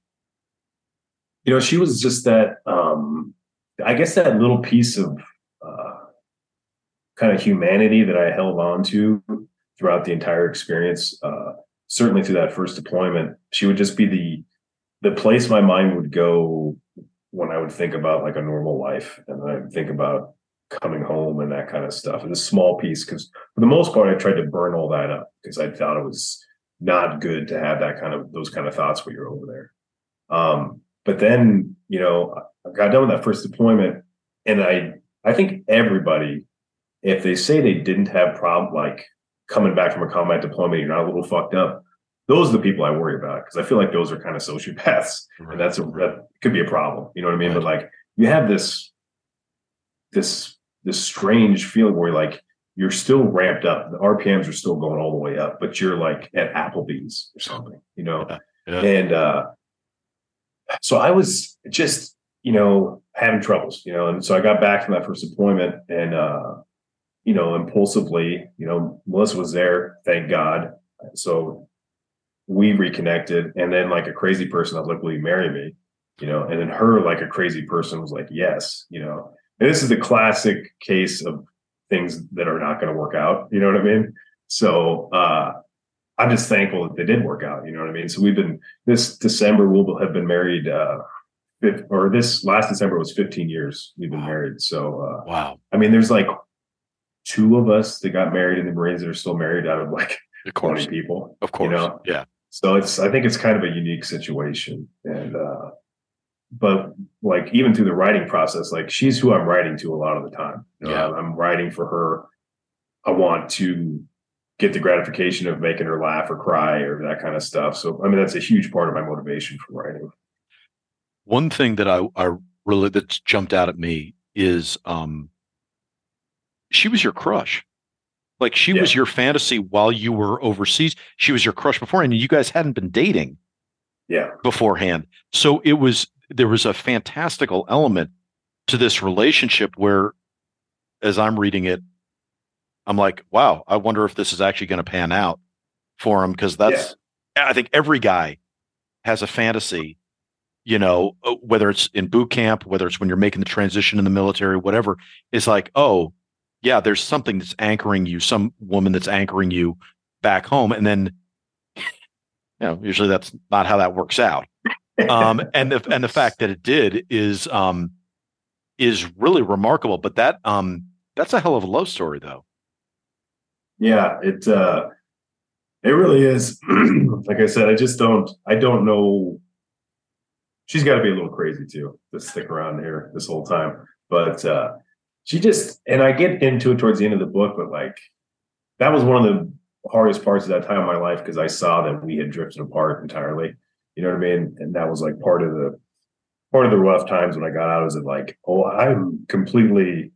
You know, she was just that. um I guess that little piece of kind of humanity that I held on to throughout the entire experience. Uh, certainly through that first deployment, she would just be the the place my mind would go when I would think about like a normal life and I would think about coming home and that kind of stuff. And a small piece, because for the most part, I tried to burn all that up because I thought it was not good to have that kind of those kind of thoughts when you're over there. Um, but then, you know, I got done with that first deployment, and I I think everybody, if they say they didn't have problem like coming back from a combat deployment, you're not a little fucked up those are the people I worry about because I feel like those are kind of sociopaths, right. and that's a that could be a problem. You know what I mean? Right. But like you have this this this strange feeling where like you're still ramped up, the RPMs are still going all the way up, but you're like at Applebee's or something, you know. Yeah. Yeah. And uh, so I was just you know having troubles, you know, and so I got back from that first deployment and uh, you know impulsively, you know, Melissa was there, thank God. So we reconnected and then like a crazy person i was like will you marry me you know and then her like a crazy person was like yes you know and this is the classic case of things that are not going to work out you know what i mean so uh i'm just thankful that they did work out you know what i mean so we've been this december we'll have been married uh or this last december was 15 years we've been wow. married so uh wow i mean there's like two of us that got married in the marines that are still married out of like of course. 20 people of course you know? yeah so it's I think it's kind of a unique situation. And uh but like even through the writing process, like she's who I'm writing to a lot of the time. You know, yeah. I'm writing for her. I want to get the gratification of making her laugh or cry or that kind of stuff. So I mean that's a huge part of my motivation for writing. One thing that I, I really that's jumped out at me is um she was your crush. Like she yeah. was your fantasy while you were overseas. She was your crush before, and you guys hadn't been dating. Yeah. Beforehand, so it was there was a fantastical element to this relationship where, as I'm reading it, I'm like, wow, I wonder if this is actually going to pan out for him because that's yeah. I think every guy has a fantasy you know, uh, whether it's in boot camp, whether it's when you're making the transition in the military, whatever, It's like, oh, yeah, there's something that's anchoring you, some woman that's anchoring you back home. And then, [LAUGHS] you know, usually that's not how that works out. Um, [LAUGHS] and the and the fact that it did is um is really remarkable. But that um that's a hell of a love story though. Yeah, it uh it really is. [CLEARS THROAT] like I said, I just don't I don't know she's got to be a little crazy too to stick around here this whole time. But uh she just and I get into it towards the end of the book, but like that was one of the hardest parts of that time of my life because I saw that we had drifted apart entirely. You know what I mean? And that was like part of the part of the rough times when I got out. Is it like, oh, I'm completely,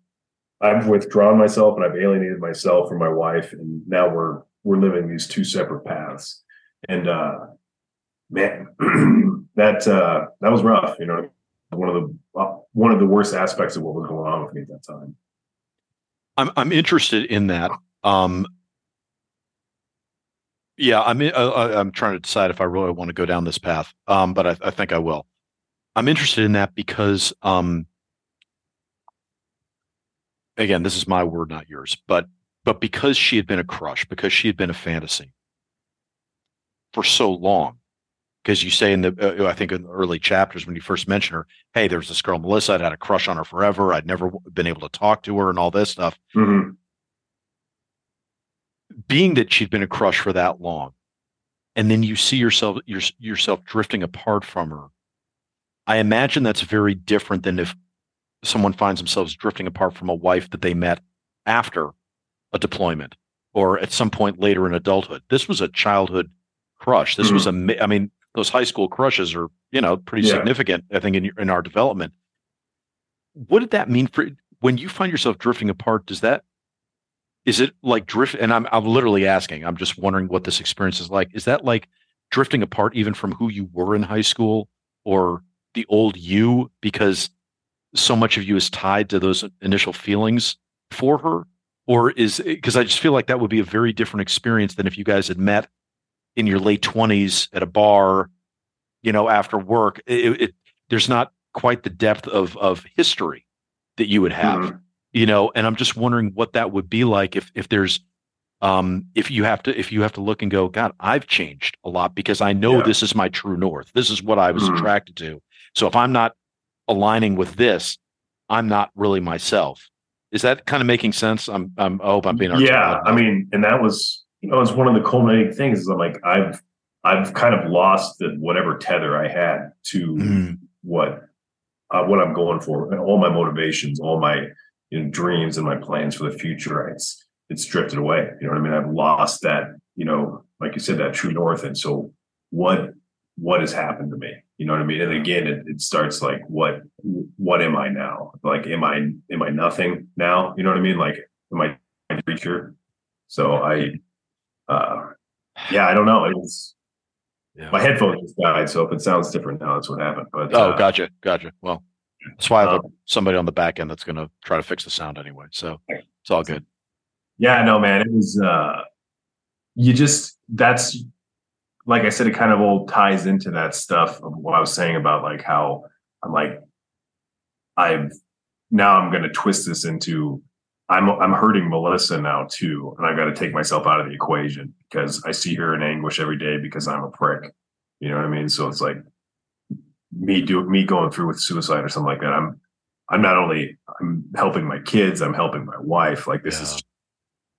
I've withdrawn myself and I've alienated myself from my wife, and now we're we're living these two separate paths. And uh man, [CLEARS THROAT] that uh that was rough. You know, one of the one of the worst aspects of what was going on with me at that time. I'm I'm interested in that. Um, yeah, I'm uh, I'm trying to decide if I really want to go down this path, um, but I, I think I will. I'm interested in that because, um, again, this is my word, not yours, but but because she had been a crush, because she had been a fantasy for so long, because you say in the uh, I think in the early chapters when you first mention her, hey, there's this girl Melissa. I'd had a crush on her forever. I'd never been able to talk to her and all this stuff. Mm-hmm. Being that she'd been a crush for that long, and then you see yourself your, yourself drifting apart from her. I imagine that's very different than if someone finds themselves drifting apart from a wife that they met after a deployment or at some point later in adulthood. This was a childhood crush. This was a, I mean, those high school crushes are, you know, pretty Yeah. significant, I think, in, your- in our development. What did that mean for when you find yourself drifting apart? Does that, is it like drift? And I'm, I'm literally asking, I'm just wondering what this experience is like. Is that like drifting apart even from who you were in high school or the old you because so much of you is tied to those initial feelings for her? Or is because I just feel like that would be a very different experience than if you guys had met in your late 20s at a bar, you know, after work. It, it, there's not quite the depth of of history that you would have, Mhm. you know, and I'm just wondering what that would be like if if there's um if you have to if you have to look and go god i've changed a lot because i know Yeah. this is my true north this is what i was Mhm. attracted to so if i'm not aligning with this i'm not really myself is that kind of making sense i'm i'm i hope i'm being yeah i mean and that was you know it's one of the culminating things is i'm like i've i've kind of lost the whatever tether i had to Mm, what uh, what i'm going for and all my motivations all my you know, dreams and my plans for the future it's it's drifted away. You know what i mean? I've lost that you know like you said that true north. And so what what has happened to me? You know what i mean? And again it, it starts like what what am i now? Like am i am i nothing now? You know what i mean? Like am i a creature? So i uh yeah i don't know it was yeah. my headphones just died so if it sounds different now that's what happened but oh uh, gotcha gotcha well that's why i have um, somebody on the back end that's going to try to fix the sound anyway so it's all good Yeah, no, man. It was uh you just that's like I said, it kind of all ties into that stuff of what I was saying about like how I'm like I've now I'm gonna twist this into I'm I'm hurting Melissa now too, and I've got to take myself out of the equation because I see her in anguish every day because I'm a prick. You know what I mean? So it's like me do me going through with suicide or something like that. I'm I'm not only I'm helping my kids, I'm helping my wife. Like this is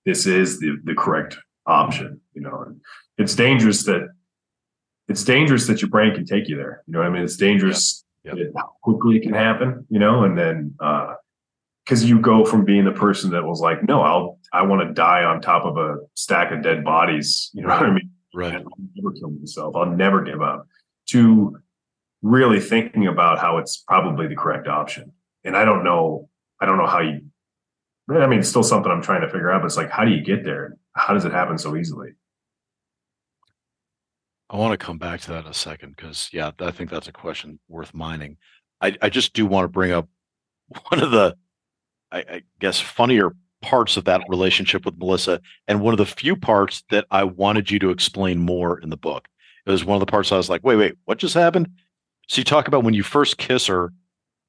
this is the the correct option. You know, and it's dangerous that it's dangerous that your brain can take you there. You know what I mean? It's dangerous Yeah. that how quickly it can happen. You know, and then uh, because you go from being the person that was like, no, I'll I want to die on top of a stack of dead bodies. [LAUGHS] You know what I mean? right I'll never kill myself. I'll never give up. To really thinking about how it's probably the correct option. And I don't know. I don't know how you. I mean, it's still something I'm trying to figure out. But it's like, how do you get there? How does it happen so easily? I want to come back to that in a second because, yeah, I think that's a question worth mining. I, I just do want to bring up [LAUGHS] one of the, I, I guess, funnier parts of that relationship with Melissa, and one of the few parts that I wanted you to explain more in the book. It was one of the parts I was like, wait, wait, what just happened? So you talk about when you first kiss her,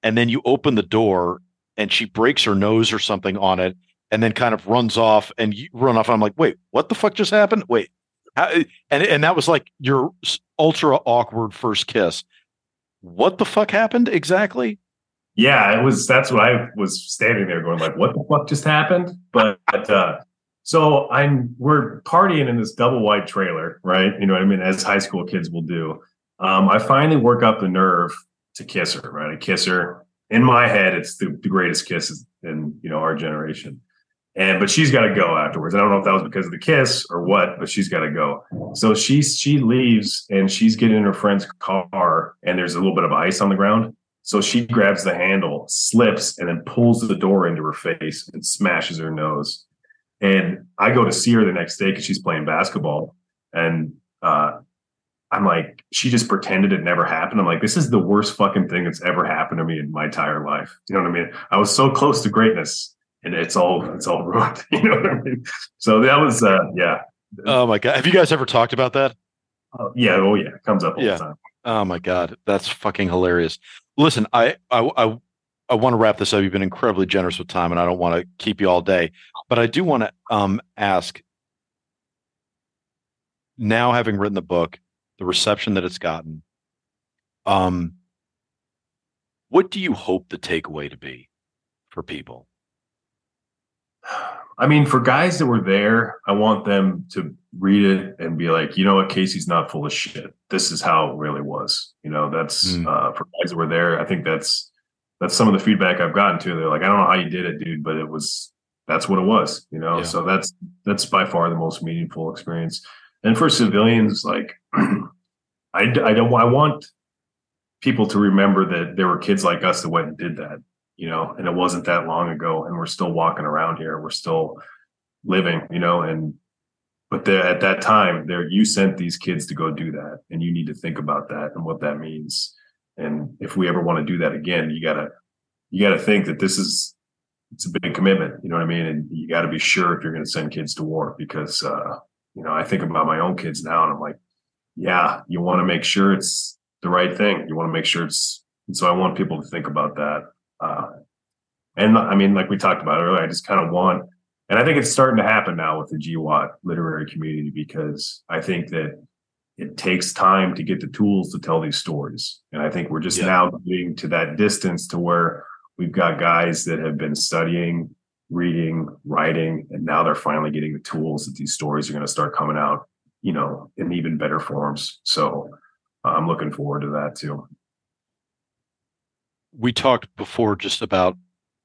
and then you open the door, and she breaks her nose or something on it, and then kind of runs off, and you run off. I'm like, wait, what the fuck just happened? Wait, how, eh, and and that was like your ultra awkward first kiss. What the fuck happened exactly? Yeah, it was. That's what I was standing there going like, what the fuck just happened? But uh, so I'm we're partying in this double wide trailer, right? You know what I mean? As high school kids will do. Um, I finally work up the nerve to kiss her, right? I kiss her. In my head, it's the, the greatest kiss in you know our generation. And but she's got to go afterwards. I don't know if that was because of the kiss or what, but she's got to go. So she she leaves and she's getting in her friend's car, and there's a little bit of ice on the ground. So she grabs the handle, slips, and then pulls the door into her face and smashes her nose. And I go to see her the next day because she's playing basketball. And uh, I'm like, she just pretended it never happened. I'm like, this is the worst fucking thing that's ever happened to me in my entire life. You know what I mean? I was so close to greatness and it's all it's all [LAUGHS] ruined. You know what I mean? So that was uh yeah. Oh my god! Have you guys ever talked about that? Uh, yeah, oh yeah, it comes up all Yeah. the time. Oh my god, that's fucking hilarious. Listen, I I I, I want to wrap this up. You've been incredibly generous with time, and I don't want to keep you all day, but I do want to um ask. Now, having written the book, the reception that it's gotten, um, what do you hope the takeaway to be for people? I mean, for guys that were there, I want them to read it and be like, you know what, Casey's not full of shit. This is how it really was. You know, that's Mm. uh, for guys that were there. I think that's that's some of the feedback I've gotten too. They're like, I don't know how you did it, dude, but it was that's what it was. You know, Yeah. so that's that's by far the most meaningful experience. And for civilians, like [CLEARS THROAT] I, I don't I want people to remember that there were kids like us that went and did that, you know, and it wasn't that long ago, and we're still walking around here, we're still living, you know, and but the, at that time, there you sent these kids to go do that, and you need to think about that and what that means. And if we ever want to do that again, you gotta you gotta think that this is it's a big commitment, you know what I mean? And you got to be sure if you're to send kids to war because, uh, you know, I think about my own kids now and I'm like, yeah, you want to make sure it's the right thing. You want to make sure it's, and so I want people to think about that. Uh, and I mean, like we talked about earlier, I just kind of want, and I think it's starting to happen now with the GWOT literary community because I think that it takes time to get the tools to tell these stories. And I think we're just yeah. now getting to that distance to where We've got guys that have been studying, reading, writing, and now they're finally getting the tools that these stories are going to start coming out, you know, in even better forms. So I'm looking forward to that too. We talked before just about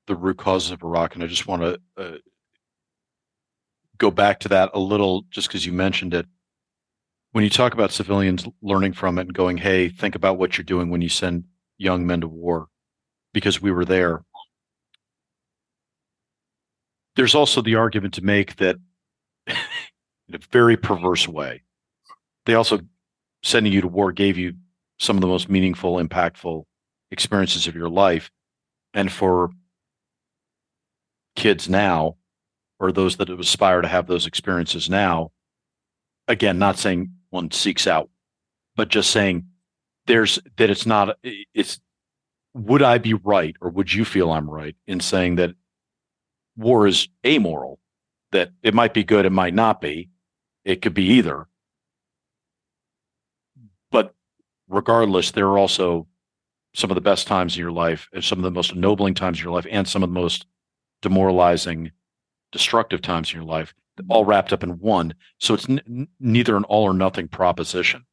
the root causes of Iraq, and I just want to uh, go back to that a little, just because you mentioned it. When you talk about civilians learning from it and going, "Hey, think about what you're doing when you send young men to war," because we were there. There's also the argument to make that [LAUGHS] in a very perverse way, they also sending you to war gave you some of the most meaningful, impactful experiences of your life. And for kids now, or those that aspire to have those experiences now, again, not saying one seeks out, but just saying there's that it's not, it's would I be right or would you feel I'm right in saying that war is amoral? That it might be good, it might not be. It could be either. But regardless, there are also some of the best times in your life, and some of the most ennobling times in your life, and some of the most demoralizing, destructive times in your life, all wrapped up in one. So it's n- neither an all or nothing proposition.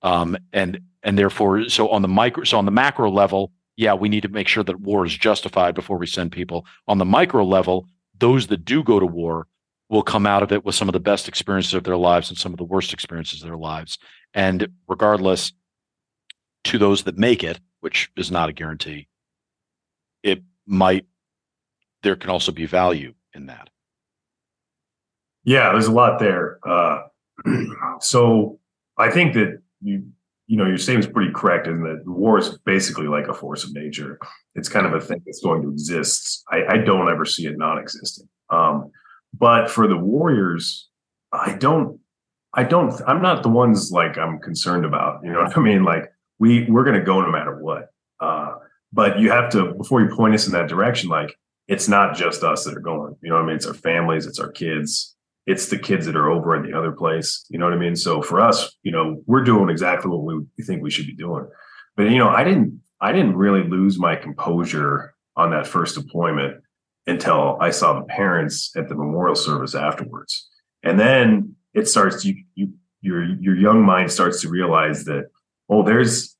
Um, and and therefore, so on the micro, so on the macro level, yeah, we need to make sure that war is justified before we send people. On the micro level, those that do go to war will come out of it with some of the best experiences of their lives and some of the worst experiences of their lives. And regardless, to those that make it, which is not a guarantee, it might, there can also be value in that. Yeah, there's a lot there. Uh, [CLEARS THROAT] so I think that you you know, your statement's pretty correct in that war is basically like a force of nature. It's kind of a thing that's going to exist. I, I don't ever see it non-existent. Um, but for the Warriors, I don't, I don't, I'm not the ones like I'm concerned about. You know what I mean? Like we we're going to go no matter what. Uh, but you have to before you point us in that direction. Like it's not just us that are going. You know what I mean? It's our families, it's our kids it's the kids that are over in the other place. You know what I mean? So for us, you know, we're doing exactly what we think we should be doing. But you know, I didn't I didn't really lose my composure on that first deployment until I saw the parents at the memorial service afterwards. And then it starts you you your your young mind starts to realize that oh there's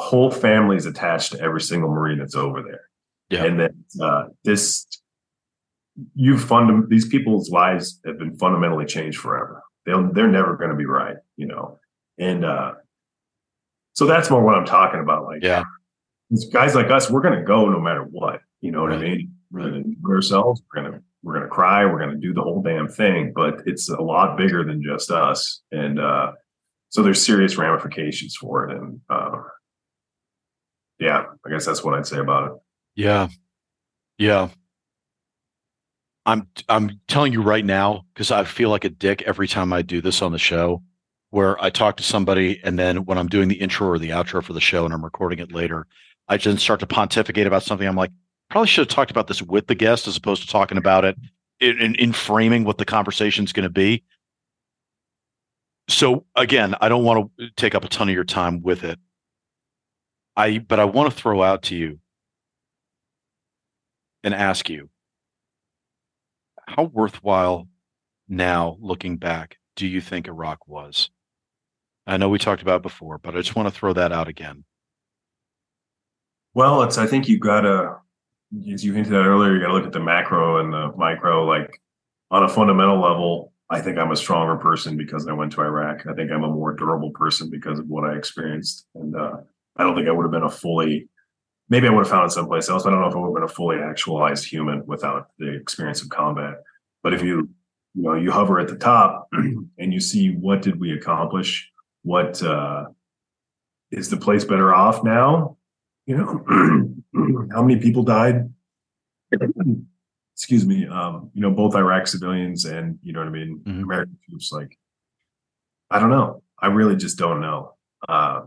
whole families attached to every single marine that's over there. Yeah. And that uh, this you've fund these people's lives have been fundamentally changed forever. They'll they're never going to be right, you know. And uh so that's more what I'm talking about. Like, yeah, guys like us, we're going to go no matter what. You know what right. I mean? We're going to ourselves. We're going to we're going to cry. We're going to do the whole damn thing. But it's a lot bigger than just us, and uh so there's serious ramifications for it. And uh yeah, I guess that's what I'd say about it. Yeah, yeah. I'm I'm telling you right now because I feel like a dick every time I do this on the show, where I talk to somebody and then when I'm doing the intro or the outro for the show and I'm recording it later, I just start to pontificate about something. I'm like, probably should have talked about this with the guest as opposed to talking about it in, in, in framing what the conversation is going to be. So again, I don't want to take up a ton of your time with it. I but I want to throw out to you and ask you how worthwhile now looking back do you think Iraq was? I know we talked about before, but I just want to throw that out again. Well, it's I think you gotta as you hinted at earlier, you gotta look at the macro and the micro, like on a fundamental level. I think I'm a stronger person because I went to Iraq. I think I'm a more durable person because of what I experienced. And uh, I don't think I would have been a fully, maybe I would have found it someplace else. I don't know if I would have been a fully actualized human without the experience of combat. But if you, you know, you hover at the top [CLEARS THROAT] and you see what did we accomplish? What uh, is the place better off now? You know, [CLEARS THROAT] how many people died? [CLEARS THROAT] excuse me, um, you know, both Iraq civilians and you know what I mean, mm-hmm. American troops. Like, I don't know. I really just don't know. Uh,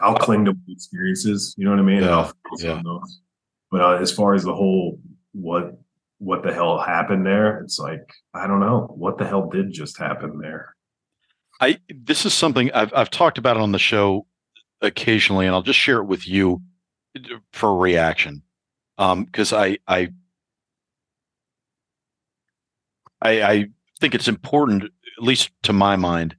I'll cling to experiences. You know what I mean? Yeah. yeah. But uh, as far as the whole what what the hell happened there, it's like I don't know what the hell did just happen there. I this is something I've I've talked about it on the show occasionally, and I'll just share it with you for a reaction because um, I I I, I think it's important, at least to my mind,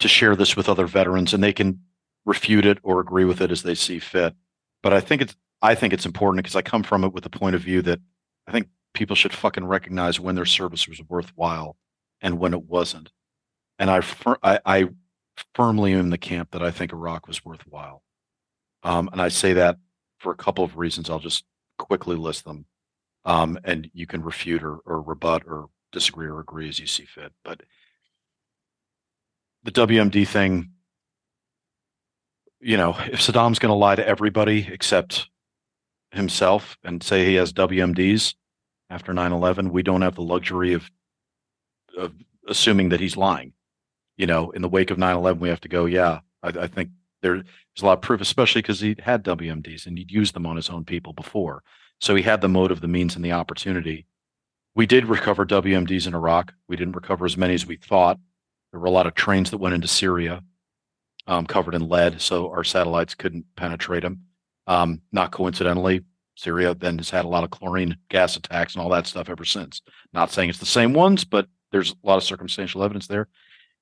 to share this with other veterans, and they can refute it or agree with it as they see fit. But I think it's I think it's important because I come from it with the point of view that I think people should fucking recognize when their service was worthwhile and when it wasn't. And I I, I firmly am in the camp that I think Iraq was worthwhile. Um, and I say that for a couple of reasons. I'll just quickly list them, um, and you can refute or, or rebut or disagree or agree as you see fit. But the WMD thing, you know, if Saddam's going to lie to everybody except himself and say he has WMDs after 9/11, we don't have the luxury of of assuming that he's lying. You know, in the wake of 9/11, we have to go, yeah, I, I think there's a lot of proof, especially because he had WMDs and he'd used them on his own people before. So he had the motive, the means, and the opportunity we did recover WMDs in Iraq. We didn't recover as many as we thought. There were a lot of trains that went into Syria um, covered in lead, so our satellites couldn't penetrate them. Um, not coincidentally, Syria then has had a lot of chlorine gas attacks and all that stuff ever since. Not saying it's the same ones, but there's a lot of circumstantial evidence there.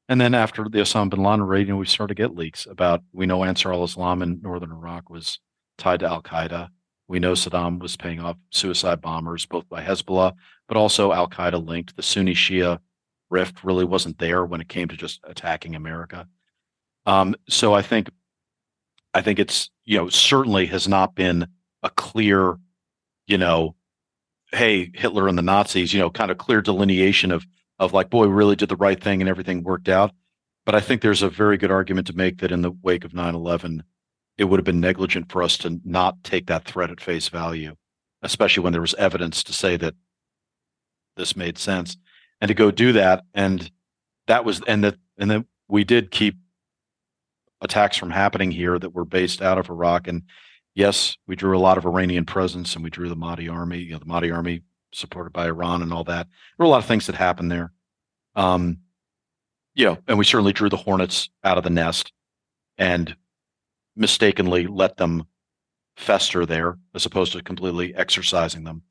And then after the Osama bin Laden raid, you know, we started to get leaks about we know Ansar al-Islam in northern Iraq was tied to Al Qaeda. We know Saddam was paying off suicide bombers, both by Hezbollah, but also Al Qaeda linked. The Sunni Shia rift really wasn't there when it came to just attacking America. Um, so I think, I think it's you know certainly has not been a clear, you know, hey Hitler and the Nazis, you know, kind of clear delineation of of like boy we really did the right thing and everything worked out. But I think there's a very good argument to make that in the wake of 9 11, it would have been negligent for us to not take that threat at face value, especially when there was evidence to say that this made sense, and to go do that. And that was and that and then we did keep attacks from happening here that were based out of Iraq. And yes, we drew a lot of Iranian presence, and we drew the Mahdi army, you know, the Mahdi army supported by Iran and all that. There were a lot of things that happened there. Um, you know, and we certainly drew the Hornets out of the nest and mistakenly let them fester there as opposed to completely exercising them.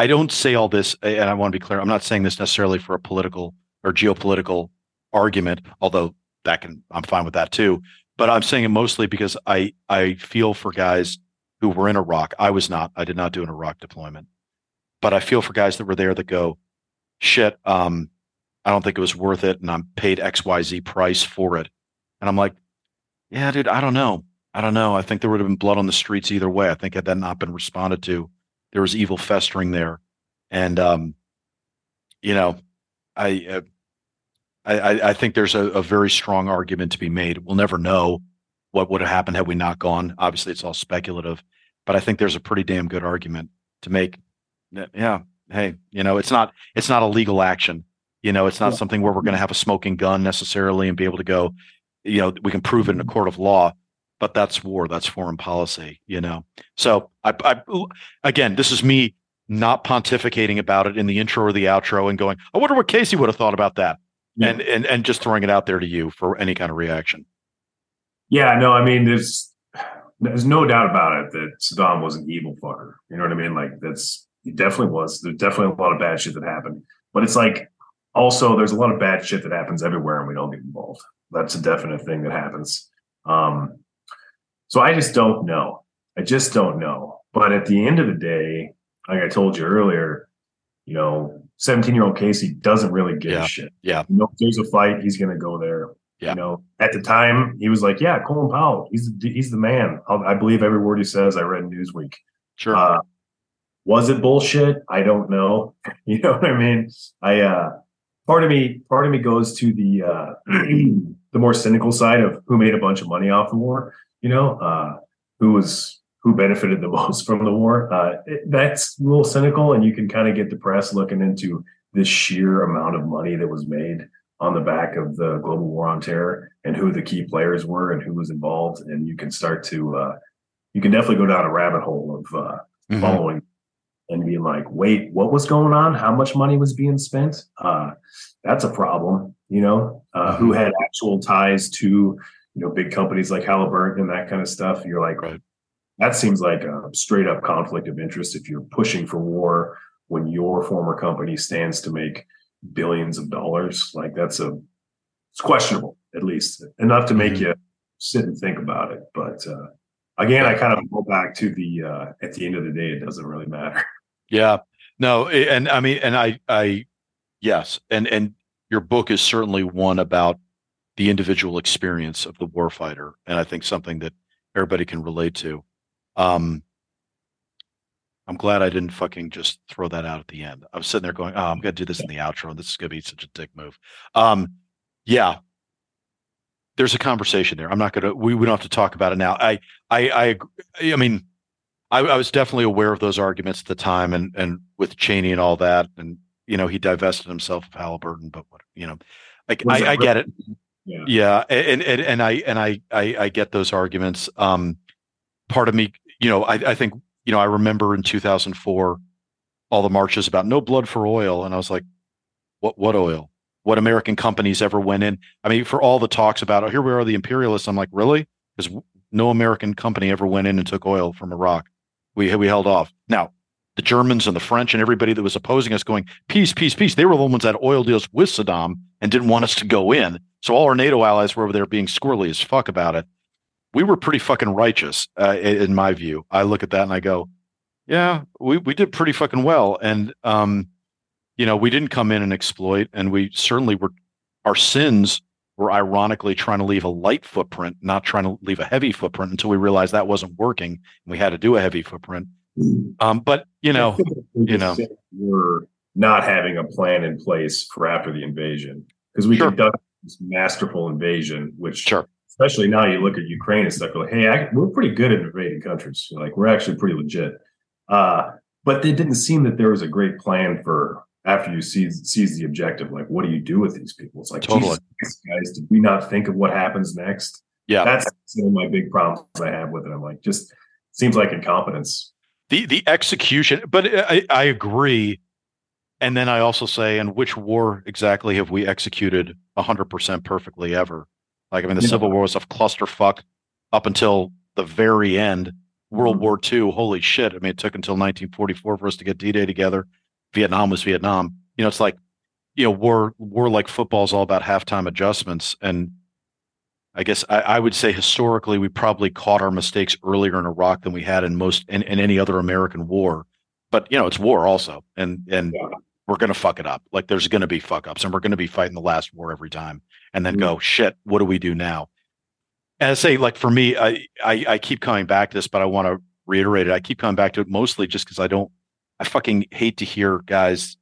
I don't say all this, and I want to be clear. I'm not saying this necessarily for a political or geopolitical argument, although that can I'm fine with that too. But I'm saying it mostly because I I feel for guys who were in Iraq. I was not. I did not do an Iraq deployment, but I feel for guys that were there that go, shit. Um, I don't think it was worth it, and I'm paid X Y Z price for it, and I'm like, yeah, dude, I don't know. I don't know. I think there would have been blood on the streets either way. I think had that not been responded to, there was evil festering there, and um, you know, I, uh, I I think there's a, a very strong argument to be made. We'll never know what would have happened had we not gone. Obviously, it's all speculative, but I think there's a pretty damn good argument to make. Yeah, hey, you know, it's not it's not a legal action. You know, it's not yeah. something where we're going to have a smoking gun necessarily and be able to go. You know, we can prove it in a court of law but that's war that's foreign policy you know? So I, I again this is me not pontificating about it in the intro or the outro and going i wonder what casey would have thought about that yeah. and and and just throwing it out there to you for any kind of reaction. Yeah no i mean there's there's no doubt about it that saddam was an evil fucker you know what i mean? Like that's he definitely was there's definitely a lot of bad shit that happened but it's like also there's a lot of bad shit that happens everywhere and we don't get involved. That's a definite thing that happens. Um so I just don't know. I just don't know. But at the end of the day, like I told you earlier, you know, 17 year old Casey doesn't really give Yeah. a shit. Yeah. You know, if there's a fight, he's going to go there. Yeah. You know, at the time, he was like, "Yeah, Colin Powell, he's the, he's the man. I'll, I believe every word he says." I read in Newsweek. Sure. Uh, was it bullshit? I don't know. [LAUGHS] You know what I mean? I uh, part of me, part of me goes to the uh, [CLEARS THROAT] the more cynical side of who made a bunch of money off the war. You know, uh, who was who benefited the [LAUGHS] most from the war. Uh, it, that's a little cynical, and you can kind of get depressed looking into the sheer amount of money that was made on the back of the global war on terror and who the key players were and who was involved. And you can start to uh, you can definitely go down a rabbit hole of uh, Mhm. following and being like, wait, what was going on? How much money was being spent? Uh, that's a problem, you know, uh, who had actual ties to, you know, big companies like Halliburton and that kind of stuff. You're like, Right. that seems like a straight up conflict of interest if you're pushing for war when your former company stands to make billions of dollars. Like that's a, it's questionable, at least enough to make Mhm. you sit and think about it. But, uh, again, I kind of go back to the, uh, at the end of the day, it doesn't really matter. Yeah. No, and I mean, and I, I, yes, and and your book is certainly one about the individual experience of the warfighter, and I think something that everybody can relate to. Um, I'm glad I didn't fucking just throw that out at the end. I was sitting there going, "Oh, I'm gonna do this in the outro, and this is gonna be such a dick move." Um, yeah, there's a conversation there. I'm not gonna. We, we don't have to talk about it now. I, I, I, I mean, I, I was definitely aware of those arguments at the time, and and with Cheney and all that, and you know he divested himself of Halliburton, but what you know, like Was I, I get it. Yeah. And and and I and I I, I get those arguments. Um, part of me, you know, I, I think you know I remember in 2004 all the marches about no blood for oil, and I was like, what what oil? What American companies ever went in? I mean, for all the talks about oh, here we are, the imperialists. I'm like, really? Because no American company ever went in and took oil from Iraq. We we held off. Now, the Germans and the French and everybody that was opposing us, going peace, peace, peace. They were the ones that oil deals with Saddam and didn't want us to go in. So all our NATO allies were over there being squirrely as fuck about it. We were pretty fucking righteous, uh, in my view. I look at that and I go, yeah, we we did pretty fucking well. And um, you know, we didn't come in and exploit, and we certainly were. Our sins were ironically trying to leave a light footprint, not trying to leave a heavy footprint until we realized that wasn't working. And we had to do a heavy footprint. Um, but you know, [LAUGHS] you know. we're not having a plan in place for after the invasion because we Sure. conducted this masterful invasion, which Sure. especially now you look at Ukraine and stuff, like, hey, I, we're pretty good at invading countries. Like we're actually pretty legit. Uh, but it didn't seem that there was a great plan for after you seize, seize the objective. Like, what do you do with these people? It's like, Totally. Jesus, guys, did we not think of what happens next? yeah, That's some of my big problems I have with it. I'm like, just seems like incompetence. the the execution but I, I agree and then i also say and which war exactly have we executed 100% perfectly ever like i mean the Yeah. civil war was a clusterfuck up until the very end world Mhm. war ii holy shit i mean it took until 1944 for us to get d-day together vietnam was vietnam you know it's like you know war war like football is all about halftime adjustments and I guess I, I would say historically we probably caught our mistakes earlier in Iraq than we had in most in, in any other American war. But you know, it's war also, and and Yeah. We're gonna fuck it up. Like there's gonna be fuck ups, and we're gonna be fighting the last war every time, and then mm-hmm. go shit. What do we do now? And I say, like for me, I I, I keep coming back to this, but I want to reiterate it. I keep coming back to it mostly just because I don't. I fucking hate to hear guys.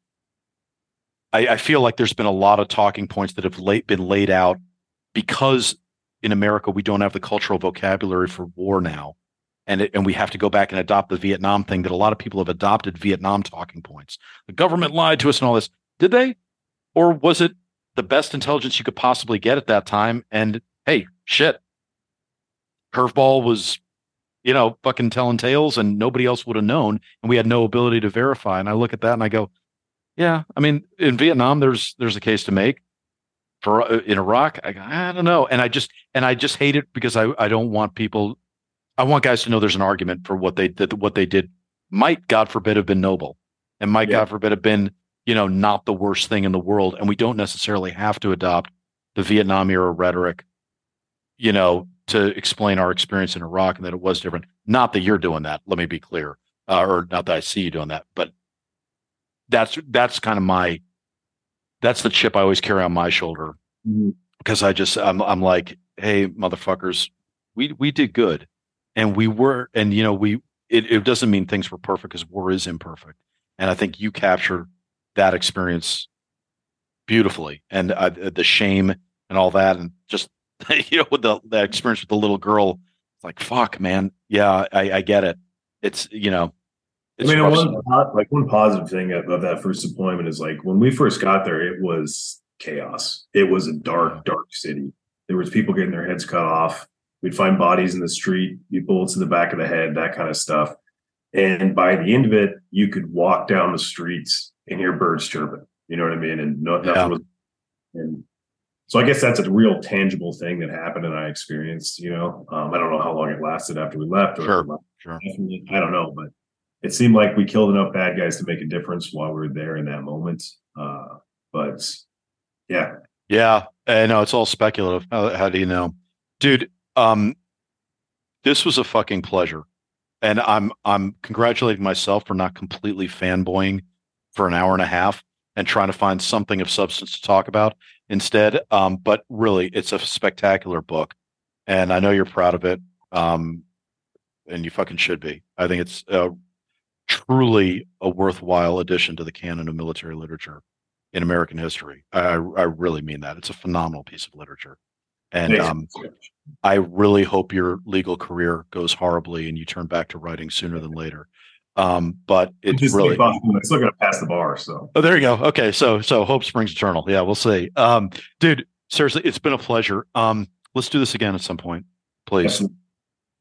I, I feel like there's been a lot of talking points that have late, been laid out because in America we don't have the cultural vocabulary for war now, and it, and we have to go back and adopt the Vietnam thing that a lot of people have adopted Vietnam talking points. The government lied to us and all this. Did they, or was it the best intelligence you could possibly get at that time? And hey, shit, curveball was, you know, fucking telling tales, and nobody else would have known, and we had no ability to verify. And I look at that and I go, yeah, I mean, in Vietnam, there's there's a case to make for uh, in Iraq. I, I don't know, and I just and I just hate it because I I don't want people. I want guys to know there's an argument for what they did. What they did might, God forbid, have been noble, and might, Yeah. God forbid, have been you know not the worst thing in the world. And we don't necessarily have to adopt the Vietnam era rhetoric, you know, to explain our experience in Iraq and that it was different. Not that you're doing that. Let me be clear, uh, or not that I see you doing that, but that's that's kind of my that's the chip I always carry on my shoulder because I just I'm I'm like, hey, motherfuckers, we we did good, and we were, and you know, we it, it doesn't mean things were perfect because war is imperfect, and I think you captured that experience beautifully, and uh, the shame and all that, and just [LAUGHS] you know, with the that experience with the little girl, it's like fuck, man, yeah, I, I get it. It's you know. I mean, one, like one positive thing of, of that first deployment is like when we first got there, it was chaos. It was a dark, dark city. There was people getting their heads cut off. We'd find bodies in the street, bullets in the back of the head, that kind of stuff. And by the end of it, you could walk down the streets and hear birds chirping. You know what I mean? And no, nothing yeah. was. And so I guess that's a real tangible thing that happened and I experienced. You know, um, I don't know how long it lasted after we left. Or sure, left. sure. I don't know, but it seemed like we killed enough bad guys to make a difference while we were there in that moment. Uh, but yeah. Yeah. I know it's all speculative. How, how do you know? Dude, um, this was a fucking pleasure. And I'm I'm congratulating myself for not completely fanboying for an hour and a half and trying to find something of substance to talk about instead. Um, but really, it's a spectacular book, and I know you're proud of it. Um, and you fucking should be. I think it's truly a worthwhile addition to the canon of military literature in American history. I, I really mean that. It's a phenomenal piece of literature. And um, I really hope your legal career goes horribly and you turn back to writing sooner than later. Um, but it's just really I'm still gonna pass the bar. So oh, there you go. Okay, so so hope springs eternal. Yeah, we'll see. Um, dude, seriously, it's been a pleasure. Um, let's do this again at some point, please. Absolutely.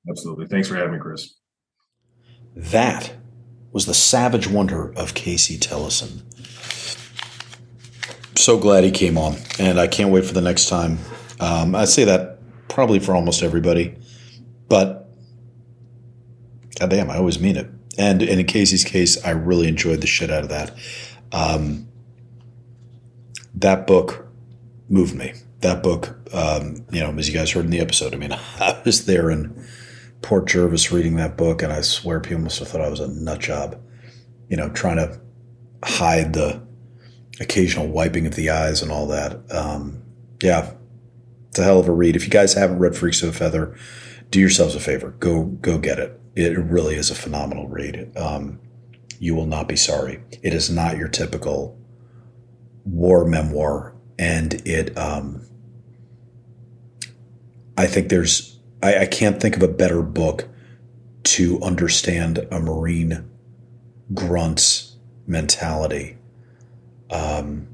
Absolutely. Thanks for having me, Chris. That was the savage wonder of Casey Tellison so glad he came on, and I can't wait for the next time. Um, I say that probably for almost everybody, but goddamn, I always mean it. And, and in Casey's case, I really enjoyed the shit out of that. Um, that book moved me. That book, um, you know, as you guys heard in the episode, I mean, [LAUGHS] I was there in Port Jervis reading that book, and I swear people must have thought I was a nut job, you know, trying to hide the occasional wiping of the eyes and all that. Um, yeah, it's a hell of a read. If you guys haven't read Freaks of a Feather, do yourselves a favor. Go go get it. It really is a phenomenal read. Um, you will not be sorry. It is not your typical war memoir, and it. Um, I think there's. I, I can't think of a better book to understand a Marine grunt's mentality um,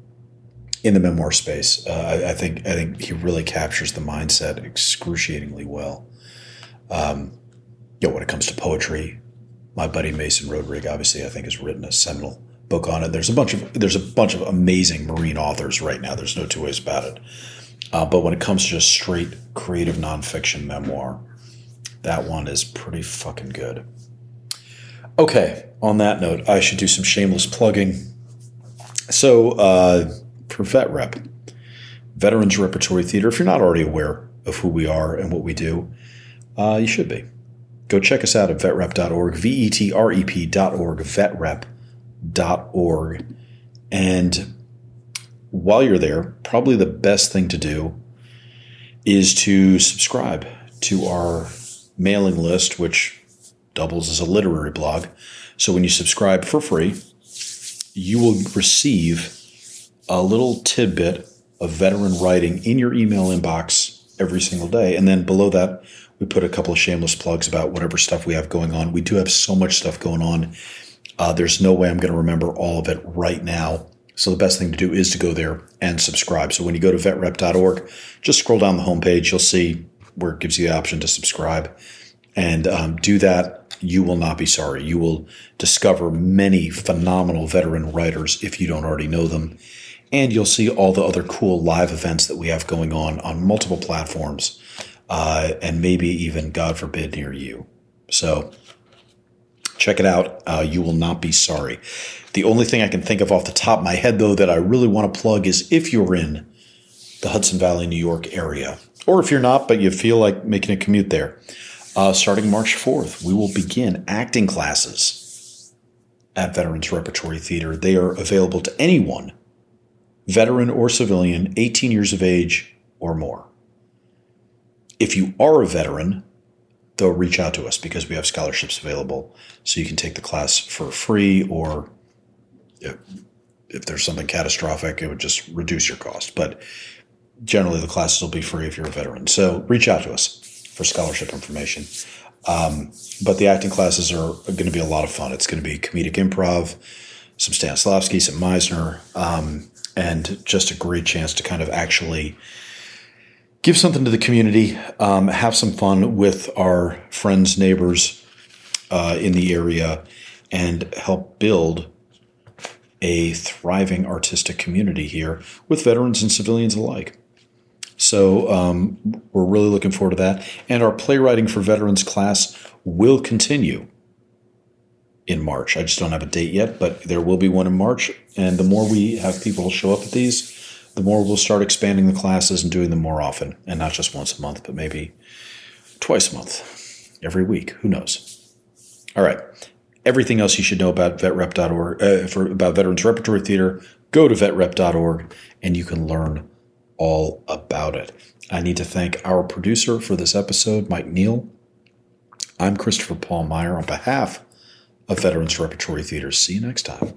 in the memoir space. Uh, I, I, think I think he really captures the mindset excruciatingly well. Um, you know, when it comes to poetry, my buddy Mason Roderick obviously I think has written a seminal book on it. There's a bunch of there's a bunch of amazing marine authors right now. There's no two ways about it. Uh, but when it comes to just straight creative nonfiction memoir, that one is pretty fucking good. Okay, on that note, I should do some shameless plugging. So, uh, for Vet Rep, Veterans Repertory Theater, if you're not already aware of who we are and what we do, uh, you should be. Go check us out at vetrep.org, V E T R E P.org, vetrep.org. And while you're there, probably the best thing to do is to subscribe to our mailing list, which doubles as a literary blog. So when you subscribe for free, you will receive a little tidbit of veteran writing in your email inbox every single day. And then below that, we put a couple of shameless plugs about whatever stuff we have going on. We do have so much stuff going on. Uh, there's no way I'm going to remember all of it right now. So the best thing to do is to go there and subscribe. So when you go to vetrep.org, just scroll down the homepage. You'll see where it gives you the option to subscribe and um, do that you will not be sorry. You will discover many phenomenal veteran writers if you don't already know them. And you'll see all the other cool live events that we have going on on multiple platforms, uh, and maybe even, God forbid, near you. So check it out. Uh, you will not be sorry. The only thing I can think of off the top of my head, though, that I really want to plug is if you're in the Hudson Valley, New York area, or if you're not, but you feel like making a commute there, uh, starting March 4th, we will begin acting classes at Veterans Repertory Theater. They are available to anyone, veteran or civilian, 18 years of age or more. If you are a veteran, though, reach out to us because we have scholarships available so you can take the class for free or if, if there's something catastrophic, it would just reduce your cost. But generally, the classes will be free if you're a veteran. So reach out to us for scholarship information. Um, but the acting classes are going to be a lot of fun. It's going to be comedic improv, some Stanislavski, some Meisner, um, and just a great chance to kind of actually give something to the community, um, have some fun with our friends, neighbors uh, in the area, and help build a thriving artistic community here with veterans and civilians alike. So um, we're really looking forward to that. And our playwriting for veterans class will continue in March. I just don't have a date yet, but there will be one in March. And the more we have people show up at these, the more we'll start expanding the classes and doing them more often. And not just once a month, but maybe twice a month, every week. Who knows? All right. Everything else you should know about vetrep.org, uh, for, about Veterans Repertory Theater, go to vetrep.org and you can learn all about it. I need to thank our producer for this episode, Mike Neal. I'm Christopher Paul Meyer on behalf of Veterans Repertory Theater. See you next time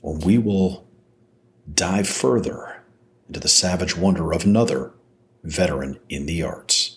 when we will dive further into the savage wonder of another veteran in the arts.